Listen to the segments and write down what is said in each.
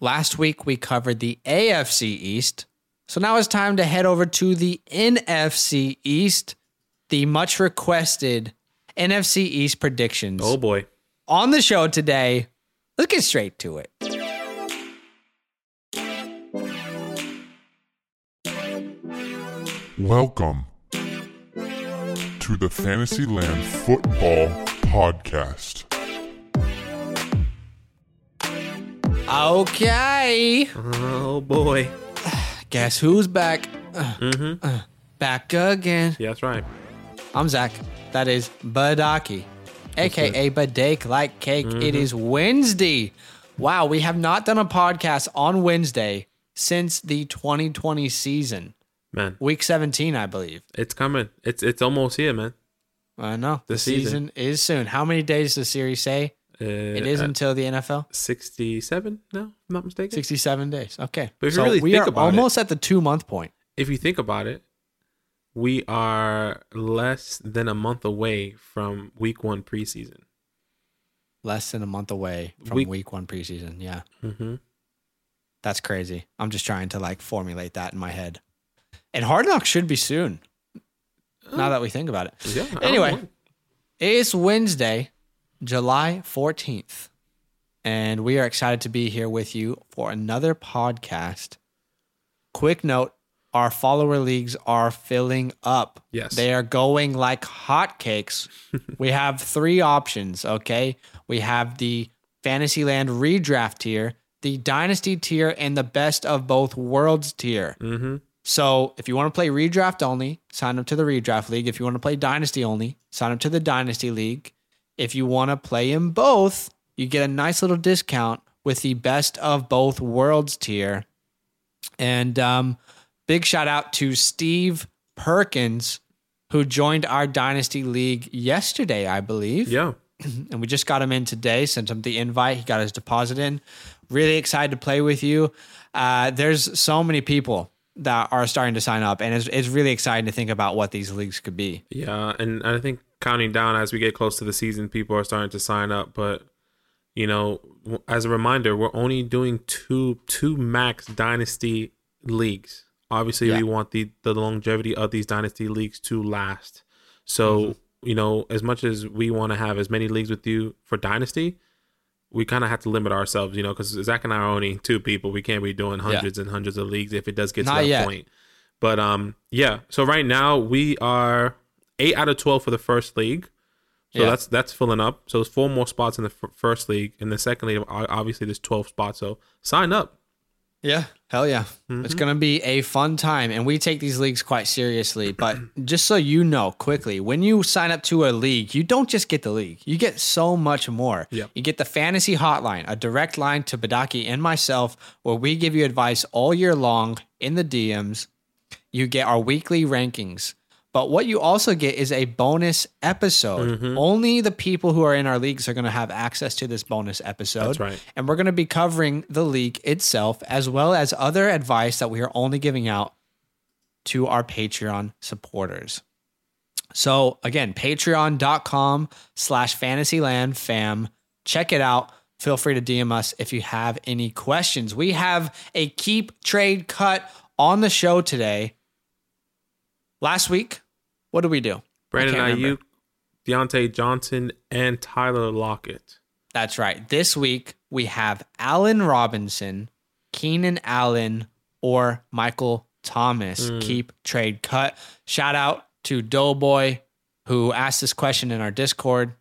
Last week we covered the AFC East. So now it's time to head over to the NFC East, the much requested NFC East predictions. Oh boy. On the show today, let's get straight to it. Welcome to the Fantasyland Football Podcast. Okay. Oh boy. Guess who's back? Uh, back again. Yeah, that's right. I'm Zach. That is Badaki, aka Badake like cake. It is Wednesday. Wow, we have not done a podcast on Wednesday since the 2020 season, Man, week 17, I believe. it's coming. It's it's almost here, man. I know the, The season. season. is soon. How many days does the series say Uh, it is until the NFL? 67, no, I'm not mistaken. 67 days. Okay, But if you really we think are about it- almost at the two month point. If you think about it, we are less than a month away from week one preseason. Less than a month away from Week- week one preseason. Yeah. Mm-hmm. That's crazy. I'm just trying to like formulate that in my head. And Hard Knocks should be soon. Now that we think about it. Yeah. Anyway. It's Wednesday, July 14th. And we are excited to be here with you for another podcast. Quick note our follower leagues are filling up. Yes. They are going like hotcakes. we have three options, okay? We have the Fantasyland redraft tier, the Dynasty tier, and the best of both worlds tier. Mm-hmm. So if you want to play redraft only, sign up to the redraft league. If you want to play dynasty only, sign up to the dynasty league. If you want to play in both, you get a nice little discount with the best of both worlds tier. And um, big shout out to Steve Perkins, who joined our dynasty league yesterday, I believe Yeah. and we just got him in today. Sent him the invite. He got his deposit in. Really excited to play with you. Uh, there's so many people that are starting to sign up, and it's, it's really exciting to think about what these leagues could be. Yeah, and I think counting down as we get close to the season, people are starting to sign up. But you know, as a reminder, we're only doing two two max dynasty leagues. Obviously, Yeah. we want the the longevity of these dynasty leagues to last. So mm-hmm. you know, as much as we want to have as many leagues with you for dynasty, we kind of have to limit ourselves. You know, because Zach and I are only two people. We can't be doing hundreds and hundreds of leagues if it does get to that yet. point. But um, yeah. So right now we are eight out of twelve for the first league. So Yeah. that's that's filling up. So there's four more spots in the f- first league. In the second league, obviously there's twelve spots. So sign up. Yeah, hell yeah. It's mm-hmm. going to be a fun time. And we take these leagues quite seriously. But just so you know quickly, when you sign up to a league, you don't just get the league, you get so much more. Yep. You get the fantasy hotline, a direct line to Badaki and myself, where we give you advice all year long in the DMs. You get our weekly rankings. But what you also get is a bonus episode. Mm-hmm. Only the people who are in our leagues are going to have access to this bonus episode. That's right. And we're going to be covering the league itself as well as other advice that we are only giving out to our Patreon supporters. So again, patreon.com slash fantasyland fam. Check it out. Feel free to DM us if you have any questions. We have a keep trade cut on the show today. Last week, what do we do? Brandon Aiyuk. Diontae Johnson, and Tyler Lockett. That's right. This week we have Allen Robinson, Keenan Allen, or Michael Thomas. Hmm. Keep trade cut. Shout out to Doughboy who asked this question in our Discord.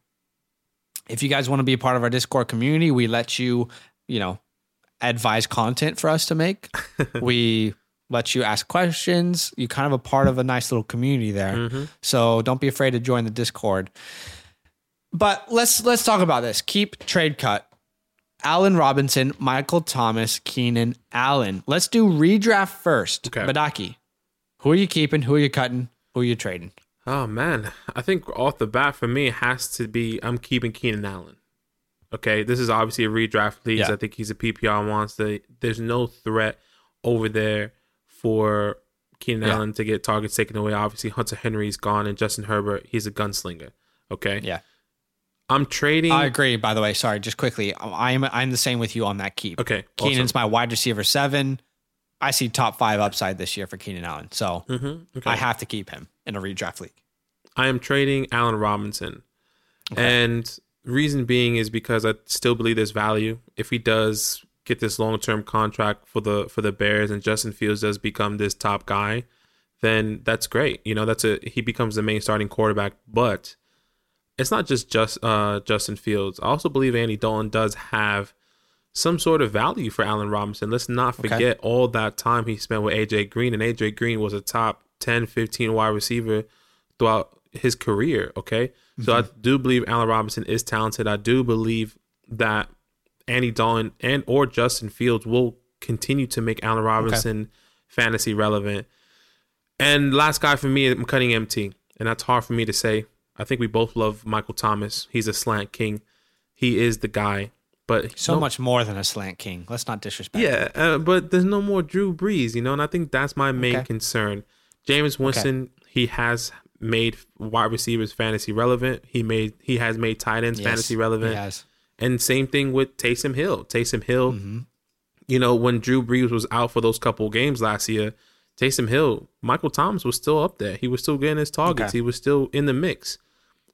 If you guys want to be a part of our Discord community, we let you, you know, advise content for us to make. we let you ask questions. You're kind of a part of a nice little community there. Mm-hmm. So don't be afraid to join the Discord. But let's let's talk about this. Keep trade cut. Allen Robinson, Michael Thomas, Keenan Allen. Let's do redraft first. Okay. Badaki, who are you keeping? Who are you cutting? Who are you trading? Oh man, I think off the bat for me it has to be I'm keeping Keenan Allen. Okay, this is obviously a redraft league. Yeah. I think he's a PPR monster. There's no threat over there for Keenan Yeah. Allen to get targets taken away. Obviously, Hunter Henry's gone, and Justin Herbert, he's a gunslinger. Okay, Yeah. I'm trading. I agree. By the way, sorry, just quickly, I'm I'm the same with you on that keep. okay. Keenan's my wide receiver seven. I see top five upside this year for Keenan Allen, so hmm Okay. I have to keep him in a redraft league. I am trading Allen Robinson. And reason being is because I still believe there's value. If he does get this long term contract for the for the Bears and Justin Fields does become this top guy, then that's great. You know, that's a he becomes the main starting quarterback. But it's not just just uh, Justin Fields. I also believe Andy Dalton does have some sort of value for Allen Robinson. Let's not forget all that time he spent with AJ Green, and AJ Green was a top 10, 15 wide receiver throughout his career. Okay. So I do believe Allen Robinson is talented. I do believe that Andy Dalton and or Justin Fields will continue to make Allen Robinson fantasy relevant. And last guy for me, I'm cutting MT. And that's hard for me to say. I think we both love Michael Thomas. He's a slant king. He is the guy. But So no- much more than a slant king. Let's not disrespect. him. yeah, uh, but there's no more Drew Brees, you know, and I think that's my main Okay. concern. Jameis Winston, he has made wide receivers fantasy relevant. He made he has made tight ends Yes, fantasy relevant. And same thing with Taysom Hill. Taysom Hill, Mm-hmm. you know, when Drew Brees was out for those couple games last year, Taysom Hill, Michael Thomas was still up there. He was still getting his targets. Okay. He was still in the mix.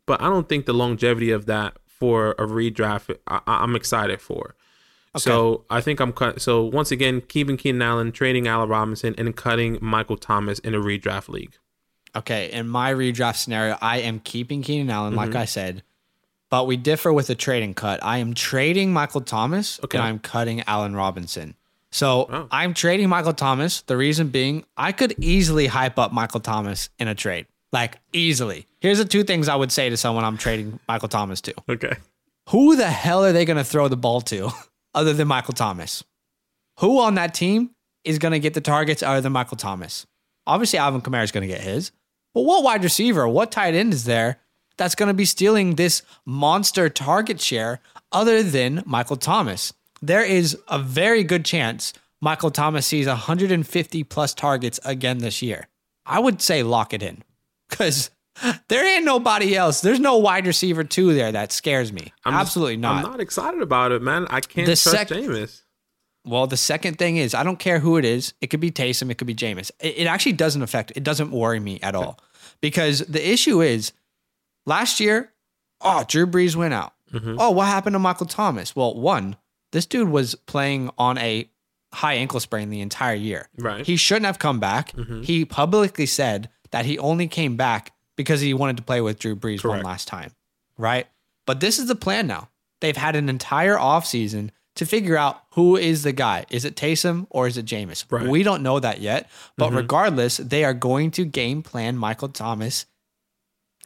But I don't think the longevity of that for a redraft, I, I'm excited for. So I think I'm cut. So once again, keeping Keenan Allen, trading Allen Robinson, and cutting Michael Thomas in a redraft league. Okay, in my redraft scenario, I am keeping Keenan Allen, Mm-hmm. like I said, but we differ with the trading cut. I am trading Michael Thomas Okay. and I'm cutting Allen Robinson. So Oh. I'm trading Michael Thomas. The reason being, I could easily hype up Michael Thomas in a trade. Like, easily. Here's the two things I would say to someone I'm trading Michael Thomas to. Okay. Who the hell are they going to throw the ball to other than Michael Thomas? Who on that team is going to get the targets other than Michael Thomas? Obviously, Alvin Kamara is going to get his. But what wide receiver, what tight end is there that's going to be stealing this monster target share other than Michael Thomas? There is a very good chance Michael Thomas sees 150 plus targets again this year. I would say lock it in because there ain't nobody else. There's no wide receiver two there that scares me. I'm just- Absolutely not. I'm not excited about it, man. I can't The trust sec- Jameis. Well, the second thing is I don't care who it is. It could be Taysom, it could be Jameis. It, it actually doesn't affect. It doesn't worry me at all because the issue is last year. Oh, Drew Brees went out. Mm-hmm. Oh, what happened to Michael Thomas? Well, one, this dude was playing on a high ankle sprain the entire year. Right. He shouldn't have come back. Mm-hmm. He publicly said that he only came back because he wanted to play with Drew Brees one last time. Right. But this is the plan now. They've had an entire offseason to figure out who is the guy. Is it Taysom or is it Jameis? Right. We don't know that yet. But mm-hmm. regardless, they are going to game plan Michael Thomas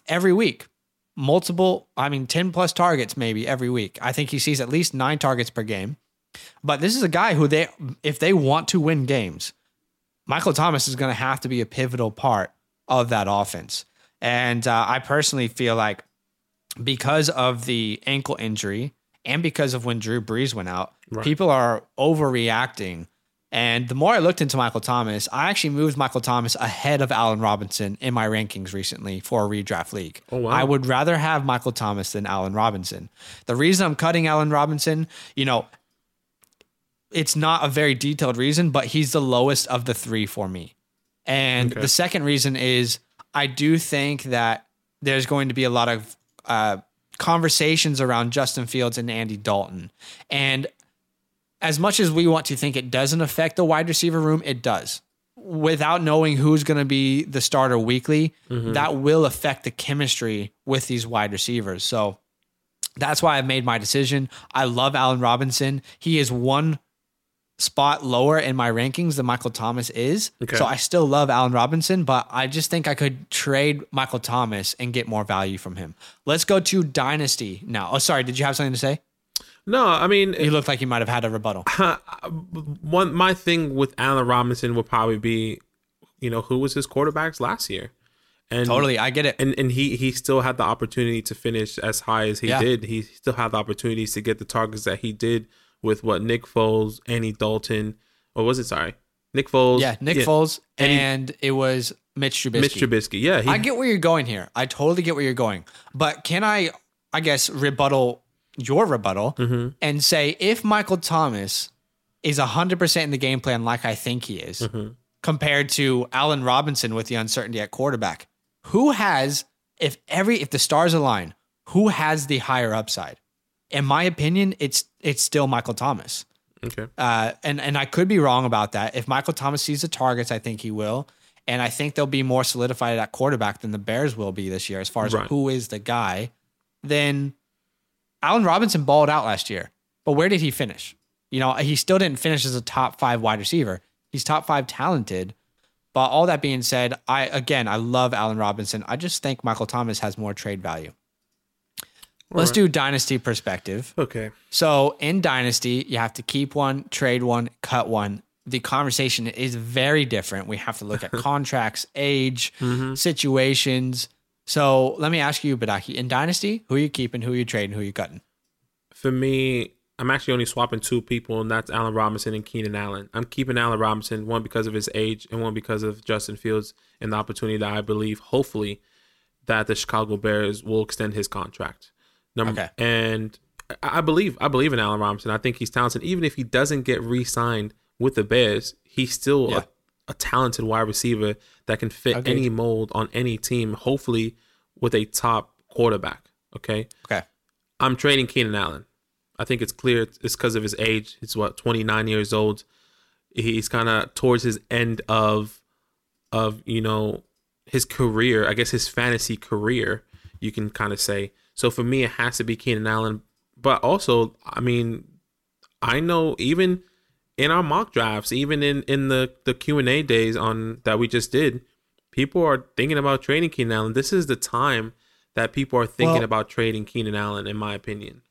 every week. Multiple, I mean, 10 plus targets maybe every week. I think he sees at least nine targets per game. But this is a guy who they, if they want to win games, Michael Thomas is going to have to be a pivotal part of that offense. And uh, I personally feel like because of the ankle injury and because of when Drew Brees went out, Right. people are overreacting. And the more I looked into Michael Thomas, I actually moved Michael Thomas ahead of Allen Robinson in my rankings recently for a redraft league. Oh, wow. I would rather have Michael Thomas than Allen Robinson. The reason I'm cutting Allen Robinson, you know, it's not a very detailed reason, but he's the lowest of the three for me. And Okay. the second reason is I do think that there's going to be a lot of uh, conversations around Justin Fields and Andy Dalton. And as much as we want to think it doesn't affect the wide receiver room, it does. Without knowing who's going to be the starter weekly, mm-hmm. that will affect the chemistry with these wide receivers. So that's why I've made my decision. I love Allen Robinson. He is one spot lower in my rankings than Michael Thomas is. Okay. So I still love Allen Robinson, but I just think I could trade Michael Thomas and get more value from him. Let's go to Dynasty now. Oh, sorry. Did you have something to say? No, I mean, You looked like you might have had a rebuttal. one my thing with Allen Robinson would probably be, you know, who was his quarterbacks last year, and Totally. I get it. and and he he still had the opportunity to finish as high as he Yeah. did. He still had the opportunities to get the targets that he did with what Nick Foles, Andy Dalton, or was it sorry, Nick Foles? Yeah. Nick Foles And he- it was Mitch Trubisky. Mitch Trubisky. Yeah, he, I get where you're going here. I totally get where you're going. But can I I guess, rebuttal your rebuttal Mm-hmm. and say if Michael Thomas is 100% in the game plan like I think he is, Mm-hmm. compared to Allen Robinson with the uncertainty at quarterback, who has, if every, if the stars align, who has the higher upside? In my opinion, it's it's still Michael Thomas. Okay. Uh, and and I could be wrong about that. If Michael Thomas sees the targets, I think he will, and I think they'll be more solidified at quarterback than the Bears will be this year as far as Right. who is the guy. Then Allen Robinson balled out last year, but where did he finish? You know, he still didn't finish as a top five wide receiver. He's top five talented. But all that being said, I again I love Allen Robinson. I just think Michael Thomas has more trade value. Let's do dynasty perspective. Okay. So in Dynasty, you have to keep one, trade one, cut one. The conversation is very different. We have to look at contracts, age, mm-hmm. situations. So let me ask you, Badaki, in Dynasty, who are you keeping, who are you trading, who are you cutting? For me, I'm actually only swapping two people, and that's Allen Robinson and Keenan Allen. I'm keeping Allen Robinson, one because of his age and one because of Justin Fields and the opportunity that I believe, hopefully, that the Chicago Bears will extend his contract. Number, Okay. And I believe I believe in Allen Robinson. I think he's talented. Even if he doesn't get re-signed with the Bears, he's still Yeah. a, a talented wide receiver that can fit Agreed. any mold on any team. Hopefully, with a top quarterback. Okay. Okay. I'm trading Keenan Allen. I think it's clear it's because of his age. He's what 29 years old. He's kind of towards his end of of you know his career. I guess his fantasy career. You can kind of say. So for me, it has to be Keenan Allen. But also, I mean, I know even in our mock drafts, even in in the the Q and A days on that we just did, people are thinking about trading Keenan Allen. This is the time that people are thinking Well- about trading Keenan Allen, in my opinion.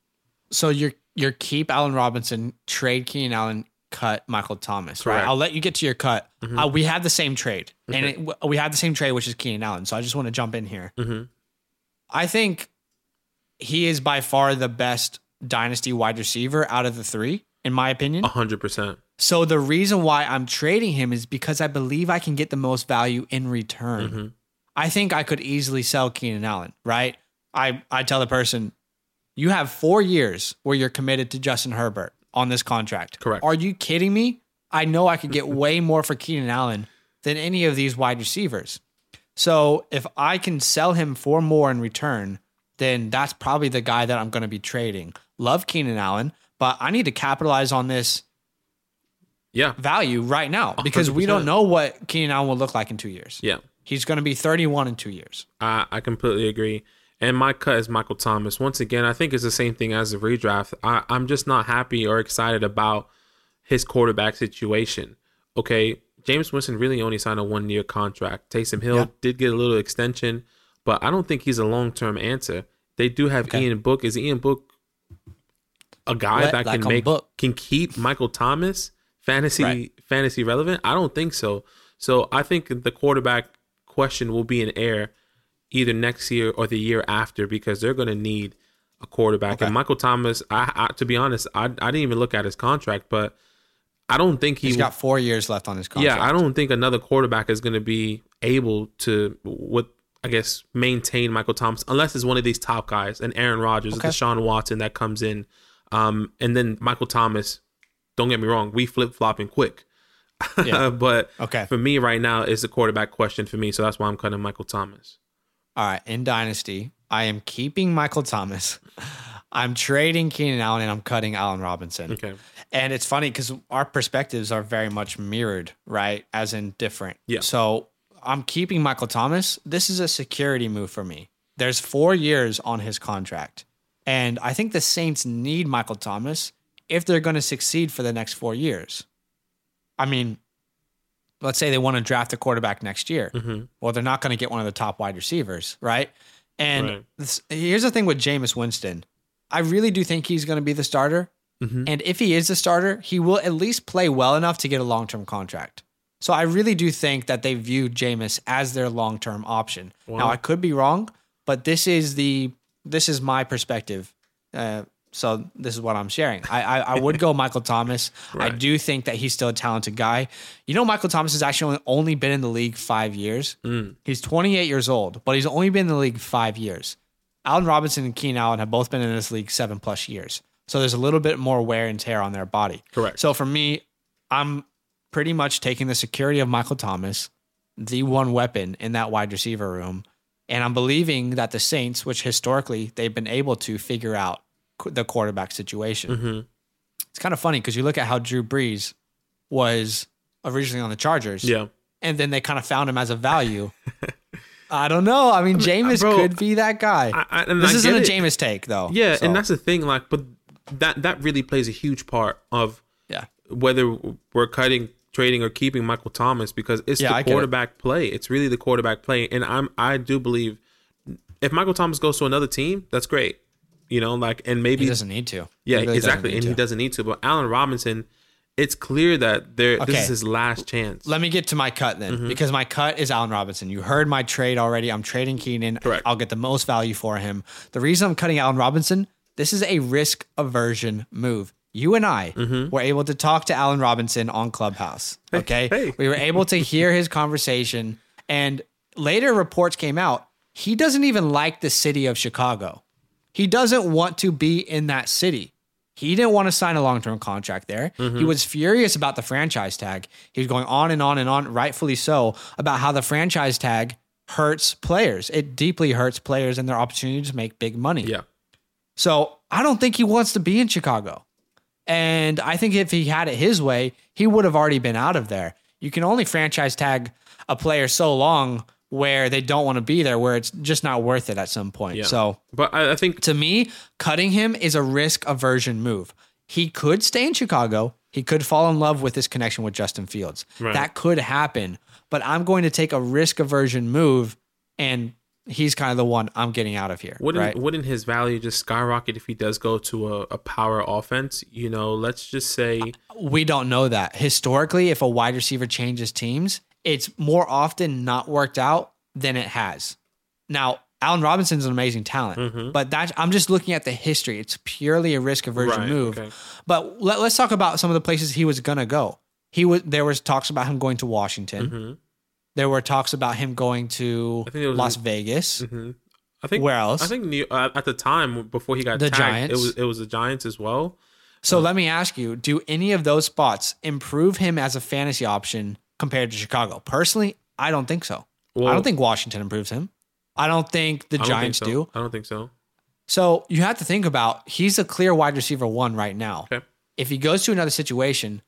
So you're you're keep Allen Robinson, trade Keenan Allen, cut Michael Thomas, right? I'll let you get to your cut. Uh, we have the same trade, and it, we have the same trade, which is Keenan Allen. So I just want to jump in here. Mhm. I think he is by far the best dynasty wide receiver out of the three, in my opinion. Hundred percent. So the reason why I'm trading him is because I believe I can get the most value in return. Mm-hmm. I think I could easily sell Keenan Allen, right? I, I tell the person, you have four years where you're committed to Justin Herbert on this contract. Correct. Are you kidding me? I know I could get way more for Keenan Allen than any of these wide receivers. So if I can sell him for more in return, then that's probably the guy that I'm going to be trading. Love Keenan Allen, but I need to capitalize on this Yeah, value right now because we don't know what Keenan Allen will look like in two years. yeah. He's going to be 31 in two years. I, I completely agree. And my cut is Michael Thomas. Once again, I think it's the same thing as the redraft. I, I'm just not happy or excited about his quarterback situation. Okay, Jameis Winston really only signed a one year contract. Taysom Hill Yeah. did get a little extension, but I don't think he's a long term answer. They do have Okay. Ian Book. Is Ian Book a guy Let- that can make Book. can keep Michael Thomas fantasy Right. fantasy relevant? I don't think so. So I think the quarterback question will be in air either next year or the year after because they're going to need a quarterback. Okay. And Michael Thomas, I, I to be honest, I, I didn't even look at his contract, but I don't think he He's got four years left on his contract. yeah, I don't think another quarterback is going to be able to what I guess maintain Michael Thomas unless it's one of these top guys, and Aaron Rodgers, Okay. Deshaun Watson that comes in, um, and then Michael Thomas. Don't get me wrong, we flip flopping quick, Yeah. but Okay. for me right now is the quarterback question for me, so that's why I'm cutting Michael Thomas. All right. In Dynasty, I am keeping Michael Thomas. I'm trading Keenan Allen and I'm cutting Allen Robinson. Okay, And it's funny because our perspectives are very much mirrored, right? As in different. Yeah. So I'm keeping Michael Thomas. This is a security move for me. There's four years on his contract. And I think the Saints need Michael Thomas if they're going to succeed for the next four years. I mean, let's say they want to draft a quarterback next year. Mhm. Well, they're not going to get one of the top wide receivers, right? And Right. this, here's the thing with Jameis Winston. I really do think he's going to be the starter. Mhm. And if he is the starter, he will at least play well enough to get a long term contract. So I really do think that they view Jameis as their long term option. Now I could be wrong, but this is the this is my perspective. Uh, so this is what I'm sharing. I I, I would go Michael Thomas. I do think that he's still a talented guy. You know, Michael Thomas has actually only been in the league five years. Mm. He's 28 years old, but he's only been in the league five years. Allen Robinson and Keenan Allen have both been in this league seven plus years. So there's a little bit more wear and tear on their body. Correct. So for me, I'm pretty much taking the security of Michael Thomas, the one weapon in that wide receiver room, and I'm believing that the Saints, which historically they've been able to figure out the quarterback situation. Mm-hmm. It's kind of funny because you look at how Drew Brees was originally on the Chargers, Yeah. and then they kind of found him as a value. I don't know. I mean, Jameis bro, could be that guy. I, I, this isn't a. Jameis take though. Yeah, So, and that's the thing. Like, but that that really plays a huge part of yeah. whether we're cutting, trading, or keeping Michael Thomas because it's Yeah, I the it. quarterback play. It's really the quarterback play, and I'm I do believe if Michael Thomas goes to another team, that's great. You know, like and maybe He doesn't need to. yeah, really exactly, and to. he doesn't need to. But Allen Robinson, it's clear that there okay. this is his last chance. Let me get to my cut then, Mm-hmm. because my cut is Allen Robinson. You heard my trade already. I'm trading Keenan. Correct. I'll get the most value for him. The reason I'm cutting Allen Robinson, this is a risk aversion move. You and I were able to talk to Allen Robinson on Clubhouse. Okay. Mm-hmm. hey. We were able to hear his conversation. And later reports came out. He doesn't even like the city of Chicago. He doesn't want to be in that city. He didn't want to sign a long term contract there. He was furious about the franchise tag. He was going on and on and on, rightfully so, about how the franchise tag hurts players. It deeply hurts players and their opportunity to make big money. yeah, So I don't think he wants to be in Chicago. And I think if he had it his way, he would have already been out of there. You can only franchise tag a player so long where they don't want to be there, where it's just not worth it at some point. yeah. So but I, I think to me, cutting him is a risk aversion move. He could stay in Chicago. He could fall in love with this connection with Justin Fields. Right. That could happen. But I'm going to take a risk aversion move, and he's kind of the one I'm getting out of here. wouldn't right? wouldn't his value just skyrocket if he does go to a, a power offense? You know, let's just say We don't know that. Historically, if a wide receiver changes teams, it's more often not worked out than it has. Now, Allen Robinson's an amazing talent, but that's I'm just looking at the history. It's purely a risk aversion Mm-hmm. Right, move. okay. But let, us talk about some of the places he was gonna go. He was there was talks about him going to Washington. There were talks about him going to Mm-hmm. think it was Las in- Vegas. I think Where else? I think New, uh, at the time before he got The tagged, Giants. it was it was the Giants as well. So let me ask you: Do any of those spots improve him as a fantasy option compared to Chicago? Personally, I don't think so. I don't think Washington improves him. I don't think the don't Giants think so. do. I don't think so. So you have to think about he's a clear wide receiver one right now. Okay. If he goes to another situation,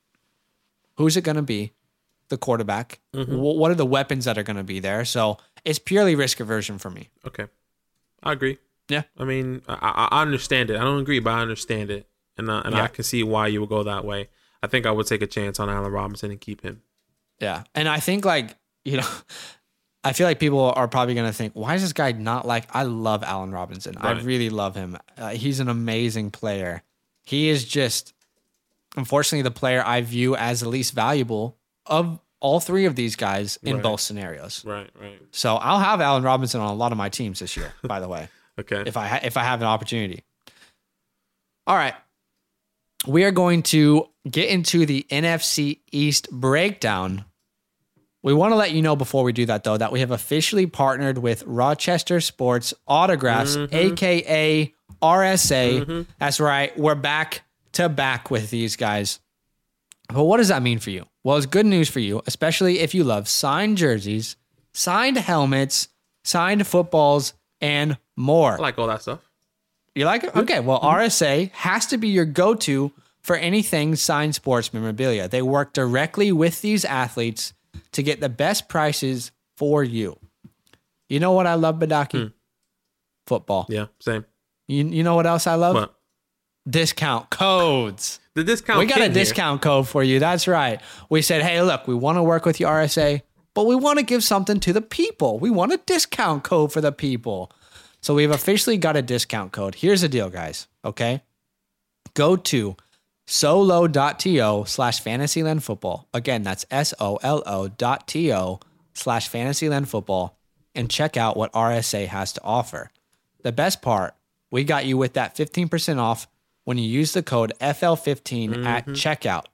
who's it going to be? The quarterback. Mm-hmm. Wh- What are the weapons that are going to be there? So it's purely risk aversion for me. Okay, I agree. Yeah. I mean, I, I I understand it. I don't agree, but I understand it, and uh, and Yeah. I can see why you would go that way. I think I would take a chance on Allen Robinson and keep him. Yeah. And I think like, you know, I feel like people are probably going to think, why is this guy not like, I love Allen Robinson. I really love him. Uh, he's an amazing player. He is just, unfortunately, the player I view as the least valuable of all three of these guys in Right. both scenarios. Right. Right. So I'll have Allen Robinson on a lot of my teams this year, by the way, Okay. if I ha- if I have an opportunity. All right. We are going to get into the NFC East breakdown. We want to let you know before we do that, though, that we have officially partnered with Rochester Sports Autographs, mm-hmm. aka RSA. Mm-hmm. That's right. We're back to back with these guys. But what does that mean for you? Well, it's good news for you, especially if you love signed jerseys, signed helmets, signed footballs, and more. I like all that stuff. You like it? Okay. Well, mm-hmm. RSA has to be your go to for anything signed sports memorabilia. They work directly with these athletes to get the best prices for you. You know what I love, Badaki? Hmm. Football. Yeah. Same. You, you know what else I love? But Discount codes. the discount. we got a here. discount code for you. That's right. We said, hey, look, we want to work with you, RSA, but we want to give something to the people. We want a discount code for the people. So we've officially got a discount code. Here's the deal, guys. Okay. Go to solo.to slash fantasyland football. Again, that's S O L O dot T O slash fantasyland football and check out what RSA has to offer. The best part, we got you with that 15% off when you use the code FL15 at checkout.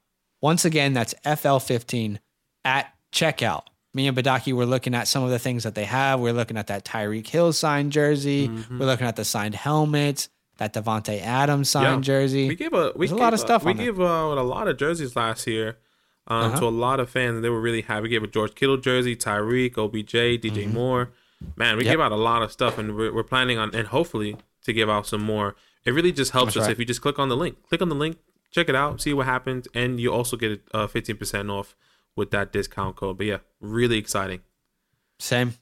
Once again, that's FL15 at checkout. me and Badaki were looking at some of the things that they have. We're looking at that Tyreek Hill signed jersey. Mm-hmm. We're looking at the signed helmets, that Davante Adams signed Yeah. jersey. We gave a we There's a lot of stuff We gave out a lot of jerseys last year um, Uh-huh. to a lot of fans. And they were really happy. We gave a George Kittle jersey, Tyreek, OBJ, DJ Moore. Man, we Mm-hmm. Yep. gave out a lot of stuff, and we're, we're planning on and hopefully to give out some more. It really just helps That's us right. if you just click on the link. Click on the link, check it out, see what happens, and you also get uh, fifteen percent off with that discount code. But yeah, really exciting. Same.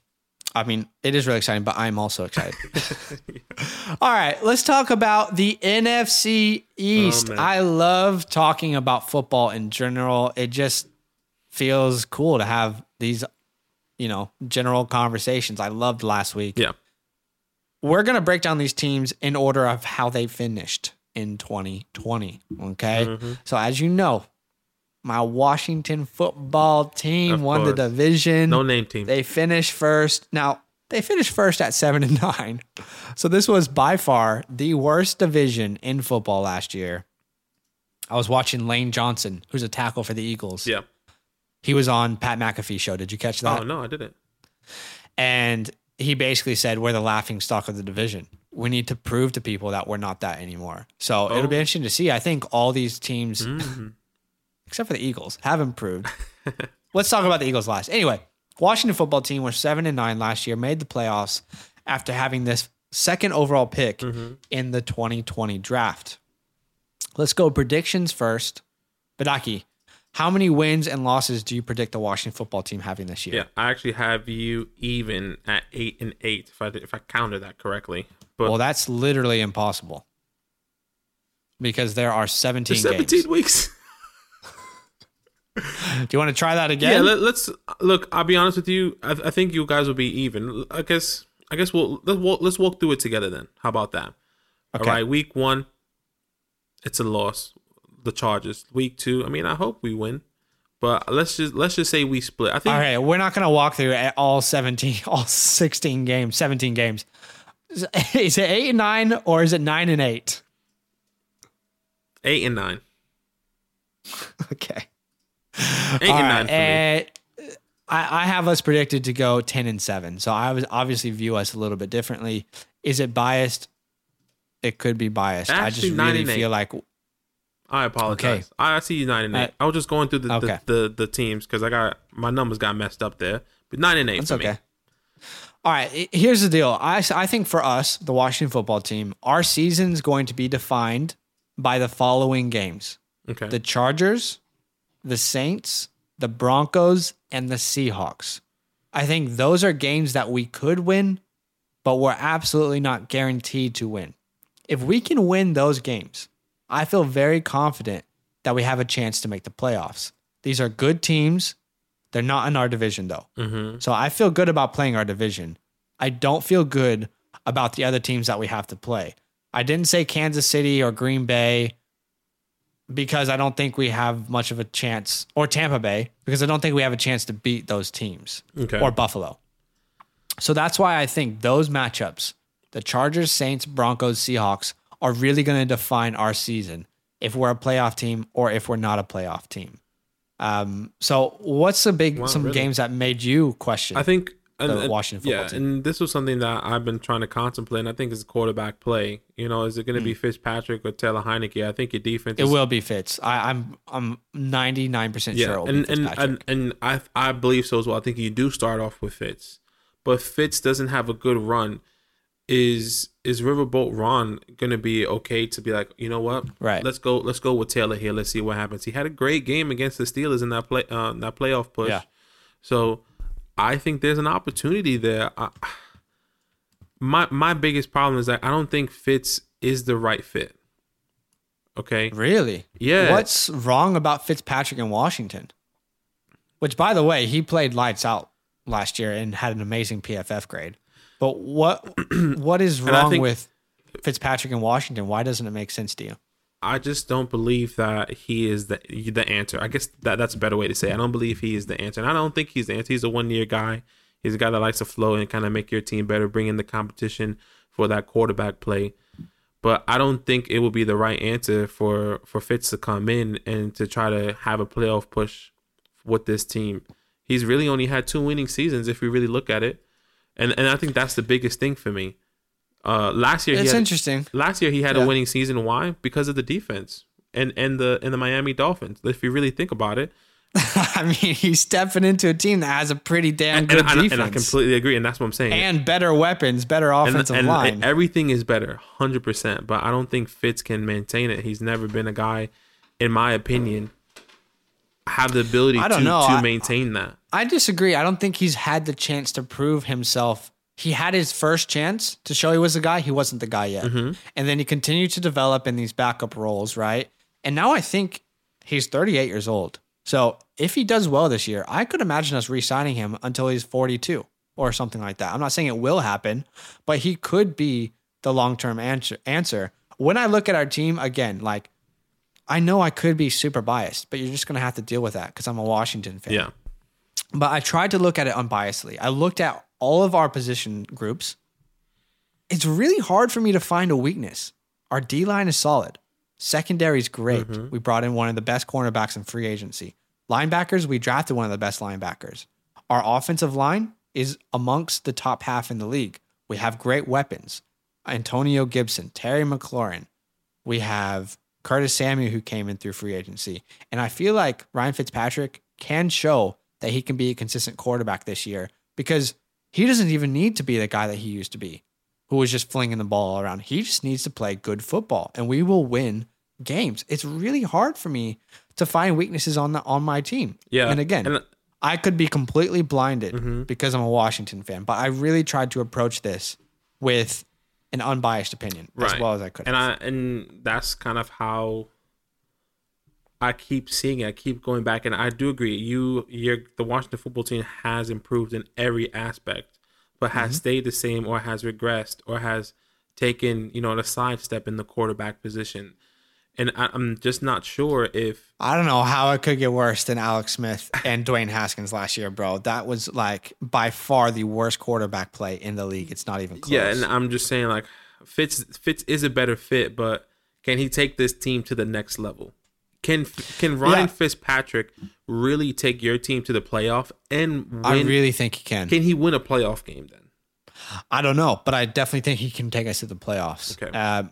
I mean, it is really exciting, but I'm also excited. All right, let's talk about the NFC East. Oh. I love talking about football in general. It just feels cool to have these, you know, general conversations. I loved last week. Yeah. We're going to break down these teams in order of how they finished in 2020. Okay. Mm-hmm. So, as you know, my Washington football team Of won the division. No name team. They finished first. Now, they finished first at seven and nine. So this was by far the worst division in football last year. I was watching Lane Johnson, who's a tackle for the Eagles. yeah. He was on Pat McAfee show. Did you catch that? Oh no, I didn't. And he basically said, We're the laughing stock of the division. We need to prove to people that we're not that anymore. So it'll be Oh. interesting to see. I think all these teams, Mm-hmm. except for the Eagles, have improved. Let's talk about the Eagles last. Anyway, Washington football team was seven and nine last year, made the playoffs after having this second overall pick Mm-hmm. in the 2020 draft. Let's go predictions first. Badaki, how many wins and losses do you predict the Washington football team having this year? Yeah, I actually have you even at eight and eight if I if I counted that correctly. But Well, that's literally impossible because there are 17 there's 17 games. weeks. Do you want to try that again? Yeah, let, let's look. I'll be honest with you. I, I think you guys will be even. I guess. I guess we'll let's walk, let's walk through it together then. How about that? Okay. All right, week one, it's a loss. The Chargers. Week two, I mean, I hope we win, but let's just let's just say we split. I think All right, we're not going to walk through all 17, all 16 games, 17 games. Is it 8 and 9 or is it 9 and 8? eight and nine. Okay. Eight All and right, nine for me. and I, I have us predicted to go 10 and 7. So I was obviously view us a little bit differently. Is it biased? It could be biased. I just really feel like I apologize. I I see you nine and eight. Uh, I was just going through the okay. the, the, the teams because I got my numbers got messed up there. But nine and eight That's okay. me. All right, here's the deal. I, I think for us, the Washington football team, our season's going to be defined by the following games Okay. the Chargers, the Saints, the Broncos, and the Seahawks. I think those are games that we could win, but we're absolutely not guaranteed to win. If we can win those games, I feel very confident that we have a chance to make the playoffs. These are good teams. They're not in our division, though. mm-hmm. So I feel good about playing our division. I don't feel good about the other teams that we have to play. I didn't say Kansas City or Green Bay because I don't think we have much of a chance, or Tampa Bay, because I don't think we have a chance to beat those teams Okay. or Buffalo. So that's why I think those matchups, the Chargers, Saints, Broncos, Seahawks, are really going to define our season if we're a playoff team or if we're not a playoff team. Um, so what's the big Wow, some really? games that made you question? I think and, the and- Washington football yeah, team. and this was something that I've been trying to contemplate. And I think is quarterback play. You know, is it going to be Fitzpatrick or Taylor Heinicke? I think your defense. It is, will be Fitz. I, I'm I'm 99 percent Yeah, sure and and, and and I I believe so as well. I think you do start off with Fitz, but Fitz doesn't have a good run. Is is Riverboat Ron gonna be okay to be like, you know what? Right. Let's go. Let's go with Taylor here. Let's see what happens. He had a great game against the Steelers in that play uh, that playoff push. Yeah. So I think there's an opportunity there. I, my my biggest problem is that I don't think Fitz is the right fit. Okay. really? Yeah. What's wrong about Fitzpatrick in Washington? Which, by the way, he played lights out last year and had an amazing PFF grade. But what what is wrong think- with Fitzpatrick in Washington? Why doesn't it make sense to you? I just don't believe that he is the the answer. I guess that that's a better way to say. It. I don't believe he is the answer, and I don't think he's the answer. He's a one year guy. He's a guy that likes to flow and kind of make your team better, bring in the competition for that quarterback play. But I don't think it would be the right answer for for Fitz to come in and to try to have a playoff push with this team. He's really only had two winning seasons if we really look at it, and and I think that's the biggest thing for me. Uh, last year he It's had, interesting. last year he had Yeah. a winning season. Why? Because of the defense and and the and the Miami Dolphins. If you really think about it, I mean, he's stepping into a team that has a pretty damn and, good and, I, defense and I completely agree, and that's what I'm saying. and better weapons, better offensive and- line. and everything is better, hundred percent. But I don't think Fitz can maintain it. He's never been a guy, in my opinion, have the ability I don't to, know. to I- maintain that. I disagree. I don't think he's had the chance to prove himself. He had his first chance to show he was the guy. He wasn't the guy yet. Mm-hmm. And then he continued to develop in these backup roles, right? And now I think he's 38 years old. So if he does well this year, I could imagine us re signing him until he's 42 or something like that. I'm not saying it will happen, but he could be the long term answer. answer. When I look at our team, again, like, I know I could be super biased, but you're just going to have to deal with that because I'm a Washington fan Yeah, but I tried to look at it unbiasedly. I looked at all of our position groups. It's really hard for me to find a weakness. Our D line is solid. Secondary is great. Mm-hmm. We brought in one of the best cornerbacks in free agency. Linebackers, we drafted one of the best linebackers. Our offensive line is amongst the top half in the league. We have great weapons. Antonio Gibson, Terry McLaurin. We have Curtis Samuel who came in through free agency. And I feel like Ryan Fitzpatrick can show that he can be a consistent quarterback this year because he doesn't even need to be the guy that he used to be, who was just flinging the ball around. He just needs to play good football and we will win games. It's really hard for me to find weaknesses on the on my team. yeah. And again, and I could be completely blinded Mm-hmm. because I'm a Washington fan, but I really tried to approach this with an unbiased opinion as well as I could. And I and that's kind of how I keep seeing it. I keep going back, and I do agree. You, you're the Washington football team has improved in every aspect, but has Mm-hmm. stayed the same, or has regressed, or has taken you know a sidestep in the quarterback position. And I, I'm just not sure if I don't know how it could get worse than Alex Smith and Dwayne Haskins last year, bro. That was like by far the worst quarterback play in the league. It's not even close. yeah. And I'm just saying like Fitz Fitz is a better fit, but can he take this team to the next level? Can can Ryan Yeah. Fitzpatrick really take your team to the playoff and win? I really think he can. can he win a playoff game then? I don't know, but I definitely think he can take us to the playoffs. Okay. Uh,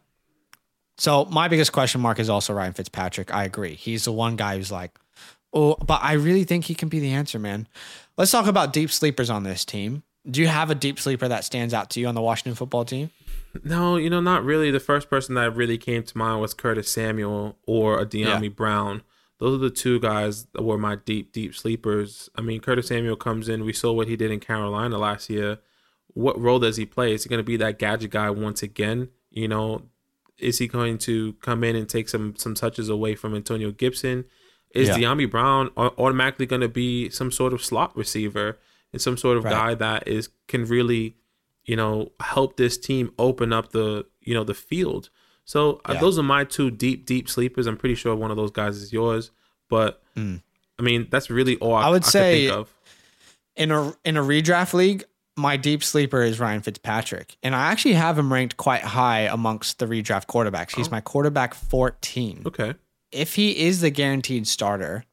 so my biggest question mark is also Ryan Fitzpatrick. I agree. He's the one guy who's like, oh, but I really think he can be the answer, man. Let's talk about deep sleepers on this team. Do you have a deep sleeper that stands out to you on the Washington football team? No, you know, not really. The first person that really came to mind was Curtis Samuel or a Dyami Yeah. Brown. Those are the two guys that were my deep, deep sleepers. I mean, Curtis Samuel comes in. We saw what he did in Carolina last year. What role does he play? Is he going to be that gadget guy once again? You know, is he going to come in and take some some touches away from Antonio Gibson? Is Yeah. Dyami Brown automatically going to be some sort of slot receiver and some sort of Right. guy that is can really, you know, help this team open up the you know the field? So uh, Yeah. those are my two deep deep sleepers. I'm pretty sure one of those guys is yours, but I mean that's really all I, I would could say- think of. in a in a redraft league, my deep sleeper is Ryan Fitzpatrick, and I actually have him ranked quite high amongst the redraft quarterbacks. He's my quarterback 14. Okay, If he is the guaranteed starter,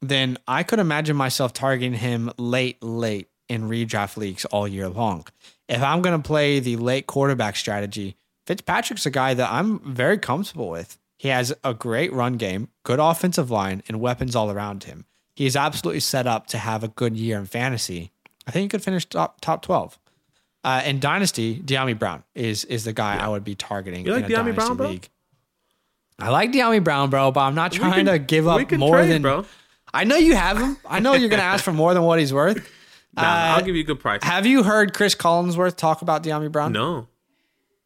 then I could imagine myself targeting him late, late in redraft leagues all year long. If I'm going to play the late quarterback strategy, Fitzpatrick's a guy that I'm very comfortable with. He has a great run game, good offensive line, and weapons all around him. He is absolutely set up to have a good year in fantasy. I think he could finish top top twelve. Uh, in Dynasty, Dyami Brown is is the guy I would be targeting. You like Dyami Dynasty Brown, bro? league. I like Dyami Brown, bro, but I'm not trying can- to give up more trade, than. bro. I know you have him. I know you're going to ask for more than what he's worth. Nah, Uh, I'll give you a good price. Have you heard Chris Collinsworth talk about Dyami Brown? no,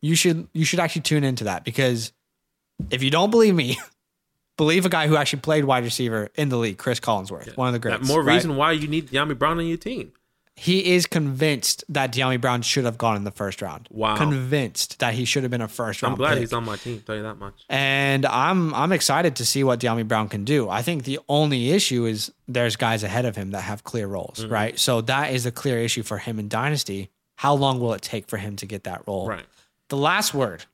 You should. You should actually tune into that because if you don't believe me, believe a guy who actually played wide receiver in the league, Chris Collinsworth, one of the that greats. more right? reason why you need Dyami Brown on your team. He is convinced that Dyami Brown should have gone in the first round. Wow. Convinced that he should have been a first round. I'm glad pick. he's on my team. Tell you that much. And I'm I'm excited to see what Dyami Brown can do. I think the only issue is there's guys ahead of him that have clear roles, Mm-hmm. right? So that is a clear issue for him in Dynasty. How long will it take for him to get that role? Right. The last word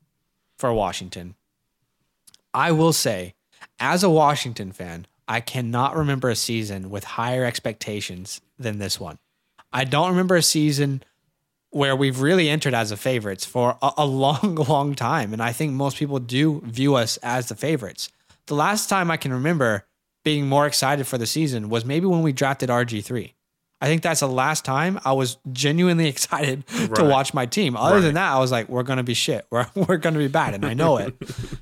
for Washington. I will say, as a Washington fan, I cannot remember a season with higher expectations than this one. I don't remember a season where we've really entered as the favorites for a, a long, long time. And I think most people do view us as the favorites. The last time I can remember being more excited for the season was maybe when we drafted RG3. I think that's the last time I was genuinely excited to watch my team. Other Right. than that, I was like, we're going to be shit. We're, we're going to be bad. And I know it.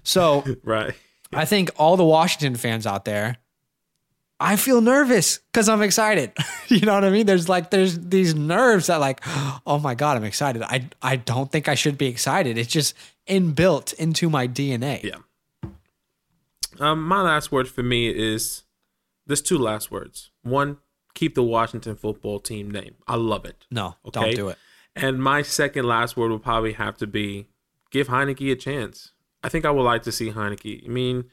so Right. I think all the Washington fans out there, I feel nervous because I'm excited. you know what I mean? There's like there's these nerves that like, oh my god, I'm excited. I I don't think I should be excited. It's just inbuilt into my DNA. Yeah. Um, my last word for me is there's two last words. One, keep the Washington football team name. I love it. No, Okay. don't do it. And my second last word would probably have to be give Heinicke a chance. I think I would like to see Heinicke. I mean,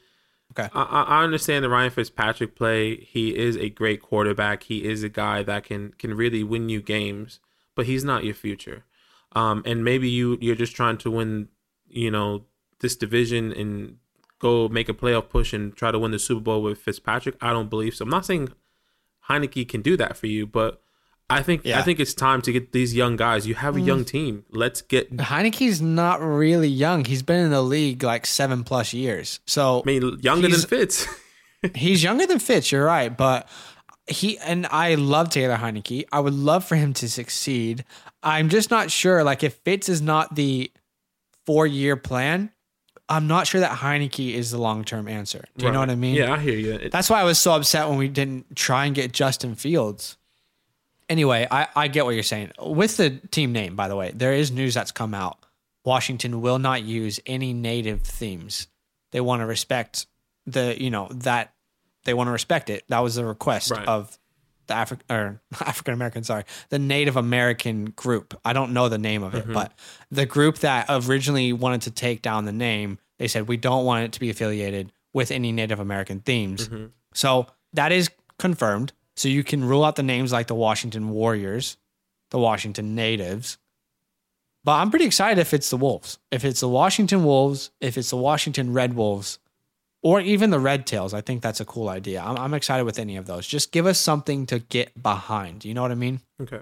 Okay. I, I understand the Ryan Fitzpatrick play. He is a great quarterback. He is a guy that can can really win you games, but he's not your future. Um, and maybe you you're just trying to win, you know, this division and go make a playoff push and try to win the Super Bowl with Fitzpatrick. I don't believe so. I'm not saying Heinicke can do that for you, but I think I think it's time to get these young guys. You have a young mm. team. Let's get. I Heinicke's not really young. He's been in the league like seven plus years. So I mean, younger than He's- Fitz. he's younger than Fitz, you're right. But he and I love Taylor Heinicke. I would love for him to succeed. I'm just not sure. Like if Fitz is not the four year plan, I'm not sure that Heinicke is the long term answer. Do you know what I mean? Yeah, I hear you. It- That's why I was so upset when we didn't try and get Justin Fields. Anyway, I, I get what you're saying. With the team name, by the way, there is news that's come out. Washington will not use any native themes. They want to respect the, you know, that they want to respect it. That was the request Right. of the Afri- or African American, sorry, the Native American group. I don't know the name of it, mm-hmm. but the group that originally wanted to take down the name, they said we don't want it to be affiliated with any Native American themes. Mm-hmm. So that is confirmed. So you can rule out the names like the Washington Warriors, the Washington Natives. But I'm pretty excited if it's the Wolves. If it's the Washington Wolves, if it's the Washington Red Wolves, or even the Red Tails, I think that's a cool idea. I'm, I'm excited with any of those. Just give us something to get behind. You know what I mean? Okay.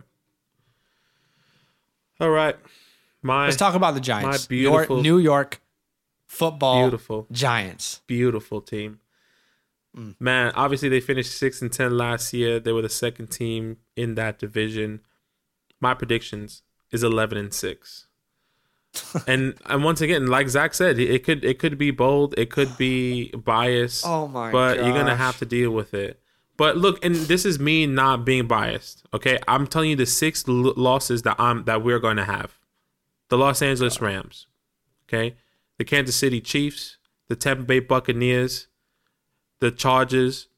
All right. My Let's talk about the Giants. my beautiful- New York football beautiful, Giants. beautiful team. Mm. Man, obviously they finished six and ten last year. They were the second team in that division. My predictions is eleven and six. and and once again, like Zach said, it could it could be bold, it could be biased. Oh my but you're gonna have to deal with it. But look, and this is me not being biased. Okay, I'm telling you the six l- losses that I'm that we're going to have: the Los Angeles Rams, okay, the Kansas City Chiefs, the Tampa Bay Buccaneers, the Chargers,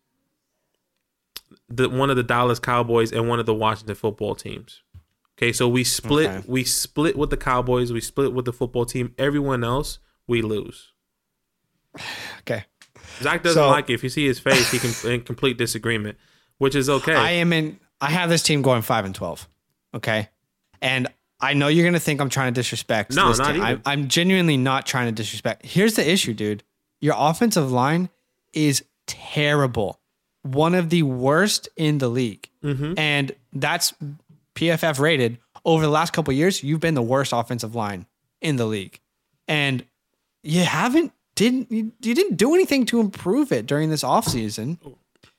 the one of the Dallas Cowboys, and one of the Washington football teams. Okay, so we split. Okay. We split with the Cowboys. We split with the football team. Everyone else, we lose. Okay. Zach doesn't So- like it. If you see his face, he can in complete disagreement, which is okay. I am in. I have this team going five and twelve. Okay, and I know you're gonna think I'm trying to disrespect. No, this not. I, I'm genuinely not trying to disrespect. Here's the issue, dude. Your offensive line is terrible. One of the worst in the league, Mm-hmm. and that's PFF rated. Over the last couple years, you've been the worst offensive line in the league, and you haven't didn't you, you didn't do anything to improve it during this offseason.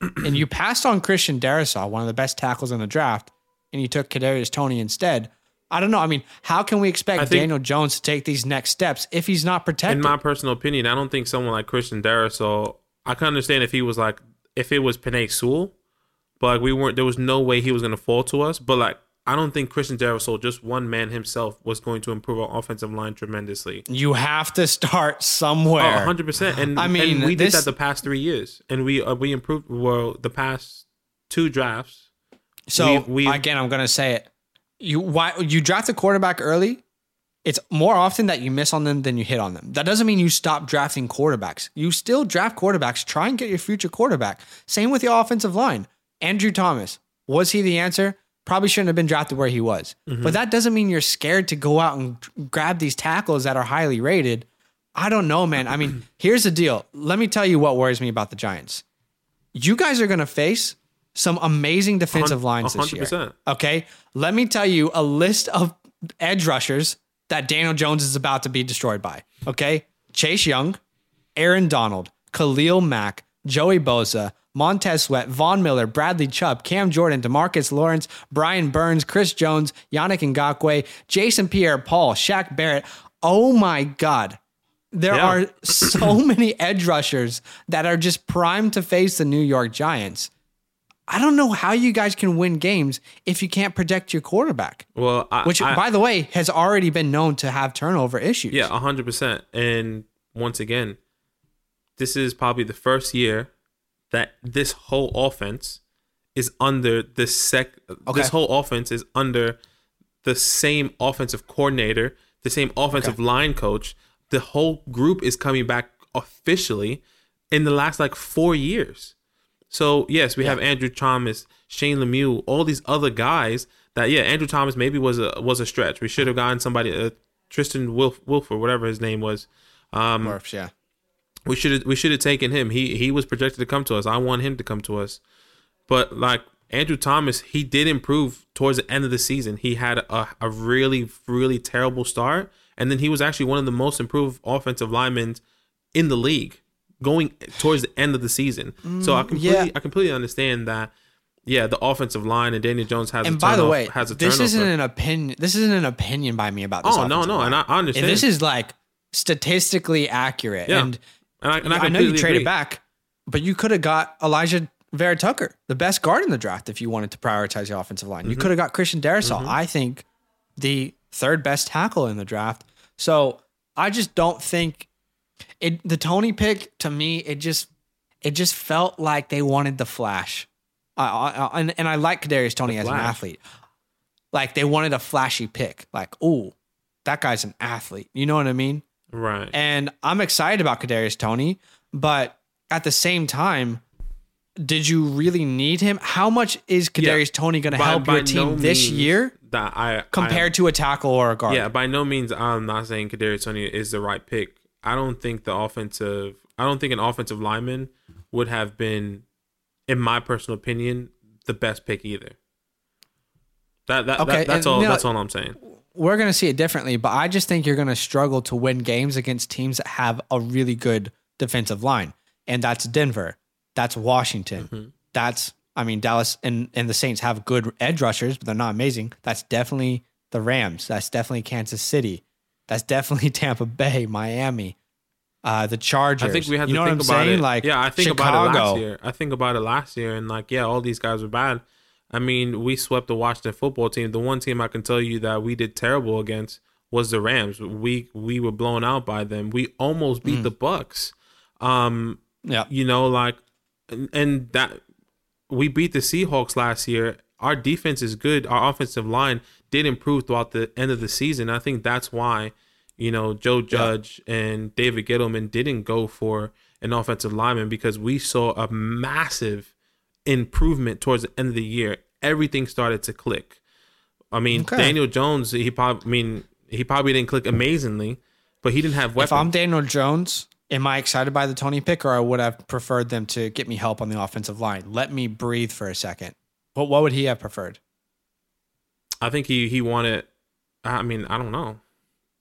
and you passed on Christian Darrisaw, one of the best tackles in the draft, and you took Kadarius Toney instead. I don't know. I mean, how can we expect think- Daniel Jones to take these next steps if he's not protected? in my personal opinion, I don't think someone like Christian Darrisaw. I can understand if he was like if it was Penei Sewell, but like we weren't. There was no way he was going to fall to us. But like I don't think Christian Darrisaw, just one man himself, was going to improve our offensive line tremendously. you have to start Oh, somewhere. 100 percent. And I mean, and we this- did that the past three years, and we uh, we improved. Well, the past two drafts. So we- we- again, I'm gonna say it. You why you draft a quarterback early? It's more often that you miss on them than you hit on them. That doesn't mean you stop drafting quarterbacks. You still draft quarterbacks. Try and get your future quarterback. Same with the offensive line. Andrew Thomas was he the answer? Probably shouldn't have been drafted where he was. But that doesn't mean you're scared to go out and grab these tackles that are highly rated. I don't know, man. I mean, here's the deal. Let me tell you what worries me about the Giants you guys are going to face some amazing defensive lines this year. Okay. Let me tell you a list of edge rushers that Daniel Jones is about to be destroyed by. Okay. Chase Young, Aaron Donald, Khalil Mack, Joey Bosa, Montez Sweat, Von Miller, Bradley Chubb, Cam Jordan, Demarcus Lawrence, Brian Burns, Chris Jones, Yannick Ngakoue, Jason Pierre Paul, Shaq Barrett. Oh my God. There Yeah. are so many edge rushers that are just primed to face the New York Giants. I don't know how you guys can win games if you can't protect your quarterback, Well, I, which, I- by the way, has already been known to have turnover issues. Yeah, hundred percent. And once again, this is probably the first year that this whole offense is under the sec. Okay. This whole offense is under the same offensive coordinator, the same offensive line coach. The whole group is coming back officially in the last like four years. So yes, we have Andrew Thomas, Shane Lemieux, all these other guys. That yeah, Andrew Thomas maybe was a was a stretch. We should have gotten somebody, uh, Tristan Wilf, Wilf or whatever his name was. Um, Murphs, yeah. we should have we should have taken him. He he was projected to come to us. I want him to come to us. But like Andrew Thomas, he did improve towards the end of the season. He had a, a really really terrible start, and then he was actually one of the most improved offensive linemen in the league going towards the end of the season. so I completely yeah. I completely understand that. Yeah, the offensive line and Daniel Jones has. And a by the way, has a this isn't an opinion. This isn't an opinion by me about this. Oh no no, line. and I, I understand. this is like statistically accurate. Yeah. And and I, and I, I, know you traded agree. back, but you could have got Elijah Vera Tucker, the best guard in the draft, if you wanted to prioritize the offensive line. Mm-hmm. You could have got Christian Darrisaw, I think the third best tackle in the draft. So I just don't think it. The Toney pick to me, it just it just felt like they wanted the flash. I, I, I- and and I like Kadarius Toney as an athlete. Like they wanted a flashy pick. Like, oh, that guy's an athlete. You know what I mean? Right. And I'm excited about Kadarius Toney, but at the same time, did you really need him? How much is Kadarius Toney going to help your team no this year that I I- compared to a tackle or a guard? Yeah, by no means I'm not saying Kadarius Toney is the right pick. I don't think the offensive I don't think an offensive lineman would have been, in my personal opinion, the best pick either. That, that, Okay, that that's and, all you know- that's all I'm saying. We're going to see it differently, but I just think you're going to struggle to win games against teams that have a really good defensive line. And that's Denver. That's Washington. Mm-hmm. That's, I mean, Dallas and, and the Saints have good edge rushers, but they're not amazing. That's definitely the Rams. That's definitely Kansas City. That's definitely Tampa Bay, Miami, uh, the Chargers. I think we have you to know think what I'm about saying? it. Like, yeah, I think Chicago. about it last year. I think about it last year, and like, yeah, all these guys were bad. I mean, we swept the Washington football team. The one team I can tell you that we did terrible against was the Rams. We we were blown out by them. We almost Mm. beat the Bucks. Um, Yeah. you know, like, and, and that we beat the Seahawks last year. Our defense is good. Our offensive line did improve throughout the end of the season. I think that's why, you know, Joe Judge and David Gettleman didn't go for an offensive lineman because we saw a massive improvement towards the end of the year. Everything started to click. I mean, Okay. Daniel Jones, he probably, I mean, he probably didn't click amazingly, but he didn't have weapons. If. I'm Daniel Jones, am I excited by the Toney pick or I would have preferred them to get me help on the offensive line? Let me breathe for a second. What what would he have preferred? I think he he wanted. I mean, I don't know.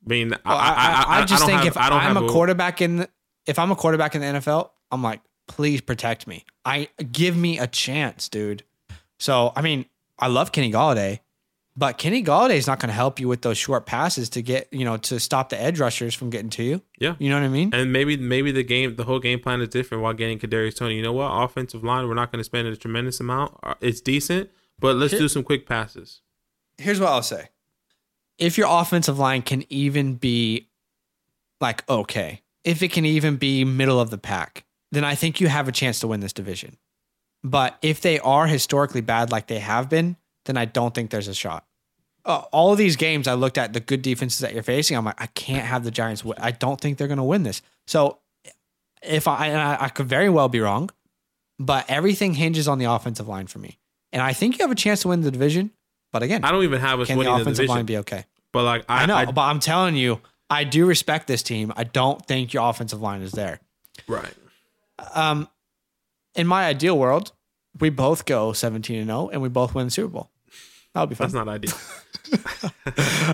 I mean, Well, I, I, I, just don't think have- if I don't I'm a quarterback in the, if I'm a quarterback in the NFL, I'm like, please protect me. I give me a chance, dude. So I mean, I love Kenny Golladay, but Kenny Golladay is not going to help you with those short passes to get you know to stop the edge rushers from getting to you. Yeah. You know what I mean? And maybe maybe the game, the whole game plan is different while getting Kadarius Toney. You know what? Offensive line, we're not going to spend a tremendous amount. Uh, It's decent, but let's do some quick passes. Here's what I'll say. If your offensive line can even be like okay, if it can even be middle of the pack, then I think you have a chance to win this division. But if they are historically bad like they have been, then I don't think there's a shot. Uh, all of these games, I looked at the good defenses that you're facing. I'm like, I can't have the Giants. Win. I don't think they're going to win this. So, if I, I, I could very well be wrong, but everything hinges on the offensive line for me. And I think you have a chance to win the division. But again, I don't even have us can the winning the, offensive division. line be okay? but like I, I know, I- but I'm telling you, I do respect this team. I don't think your offensive line is there. right. Um, in my ideal world, we both go 17 and 0 and we both win the Super Bowl. That would be fun. That's not ideal.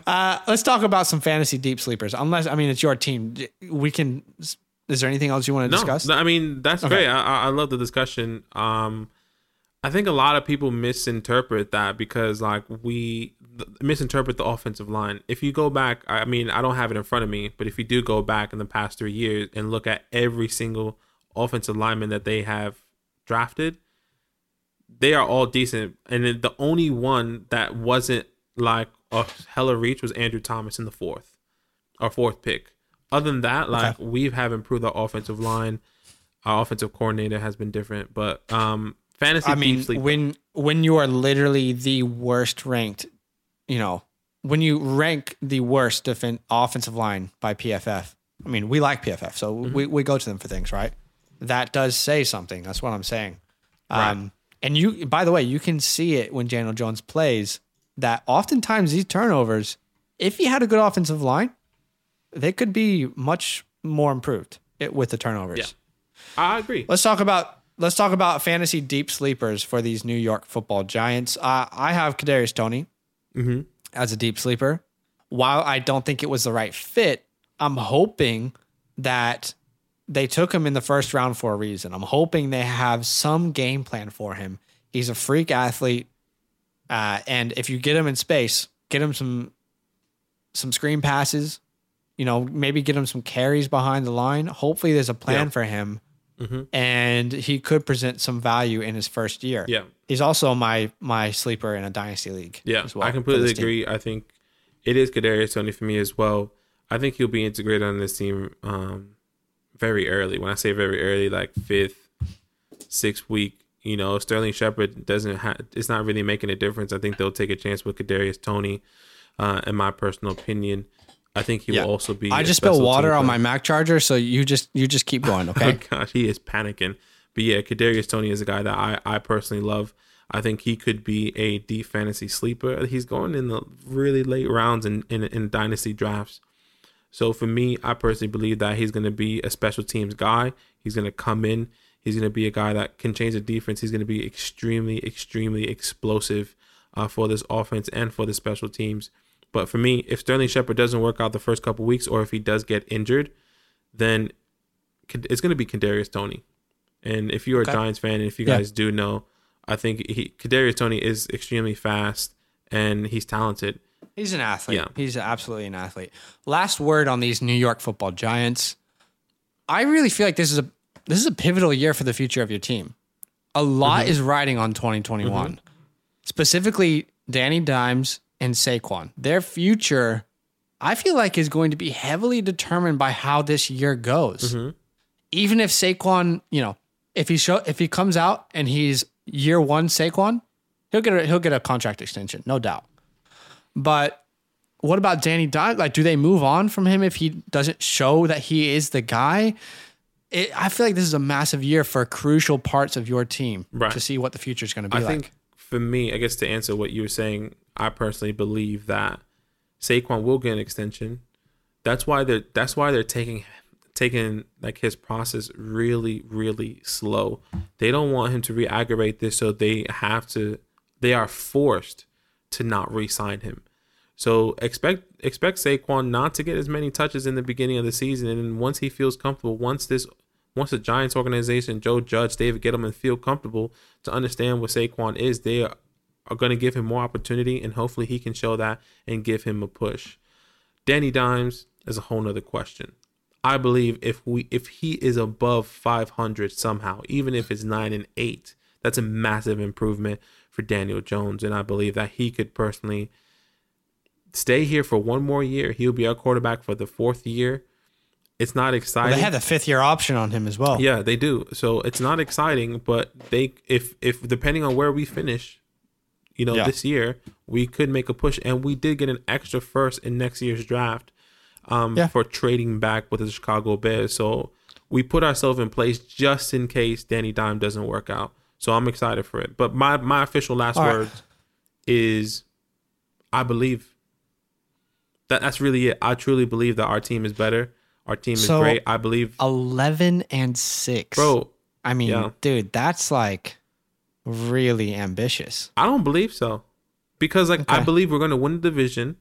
Uh, let's talk about some fantasy deep sleepers. Unless, I mean, it's your team. We can. Is there anything else you want to No, discuss? no, I mean that's great. I, I I love the discussion. Um, I think a lot of people misinterpret that because like we th- misinterpret the offensive line. If you go back, I mean, I don't have it in front of me, but if you do go back in the past three years and look at every single offensive lineman that they have drafted, they are all decent. And then the only one that wasn't like a hella reach was Andrew Thomas in the fourth, our fourth pick. Other than that, like we have improved our offensive line. Our offensive coordinator has been different, but um, fantasy I mean, when when you are literally the worst ranked, you know, when you rank the worst defen offensive line by PFF. I mean, we like PFF, so Mm-hmm. we, we go to them for things, right? That does say something. That's what I'm saying. Right. Um, and you, by the way, you can see it when Daniel Jones plays. That oftentimes these turnovers, if he had a good offensive line, they could be much more improved it, with the turnovers. Yeah. I agree. Let's talk about let's talk about fantasy deep sleepers for these New York Football Giants. Uh, I have Kadarius Toney Mhm. as a deep sleeper. While I don't think it was the right fit, I'm hoping that they took him in the first round for a reason. I'm hoping they have some game plan for him. He's a freak athlete, uh, and if you get him in space, get him some some screen passes. You know, maybe get him some carries behind the line. Hopefully, there's a plan for him Mhm. and he could present some value in his first year. Yeah. He's also my my sleeper in a dynasty league. Yeah, as well I completely this team. agree. I think it is Kadarius Toney for me as well. I think he'll be integrated on this team um, very early. When I say very early, like fifth, sixth week. You know, Sterling Shepard doesn't have. It's not really making a difference. I think they'll take a chance with Kadarius Toney. Uh, in my personal opinion, I think he Yeah. will also be. I just spilled water on my Mac charger, so you just you just keep going, Oh okay? gosh, he is panicking. But yeah, Kadarius Toney is a guy that I, I personally love. I think he could be a deep fantasy sleeper. He's going in the really late rounds in, in, in dynasty drafts. So for me, I personally believe that he's going to be a special teams guy. He's going to come in. He's going to be a guy that can change the defense. He's going to be extremely, extremely explosive uh, for this offense and for the special teams. But for me, if Sterling Shepard doesn't work out the first couple weeks, or if he does get injured, then it's going to be Kadarius Toney. And if you're Okay. a Giants fan, and if you Yeah. guys do know, I think he Kadarius Toney is extremely fast and he's talented. He's an athlete. Yeah. He's absolutely an athlete. Last word on these New York Football Giants. I really feel like this is a this is a pivotal year for the future of your team. A lot Mm-hmm. is riding on 2021. Specifically, Danny Dimes and Saquon. Their future, I feel like, is going to be heavily determined by how this year goes. Mm-hmm. Even if Saquon, you know, if he show if he comes out and he's year one Saquon, he'll get a, he'll get a contract extension, no doubt. But what about Danny Dimes? Like, do they move on from him if he doesn't show that he is the guy? It, I feel like this is a massive year for crucial parts of your team Right. to see what the future is going to be I like. think for me, I guess to answer what you were saying, I personally believe that Saquon will get an extension. That's why they're that's why they're taking taking like his process really really slow. They don't want him to re-aggravate this, so they have to. They are forced to not re-sign him. So expect expect Saquon not to get as many touches in the beginning of the season, and then once he feels comfortable, once this once the Giants organization, Joe Judge, David Gettleman feel comfortable to understand what Saquon is, they are, are going to give him more opportunity, and hopefully he can show that and give him a push. Danny Dimes is a whole nother question. I believe if we if he is above 500 somehow, even if it's nine and eight, that's a massive improvement for Daniel Jones, and I believe that he could personally stay here for one more year. He'll be our quarterback for the fourth year. It's not Well, exciting. they had the fifth year option on him as well. Yeah, they do. So it's not exciting, but they if if depending on where we finish, you know, Yeah. this year, we could make a push and we did get an extra first in next year's draft um Yeah. for trading back with the Chicago Bears. So we put ourselves in place just in case Danny Dime doesn't work out. So I'm excited for it. But my my official last All right. word is I believe that that's really it. I truly believe that our team is better. Our team is So- great. I believe 11 and 6. Bro, I mean, Yeah. dude, that's like really ambitious. I don't believe so. Because like I believe we're gonna win the division.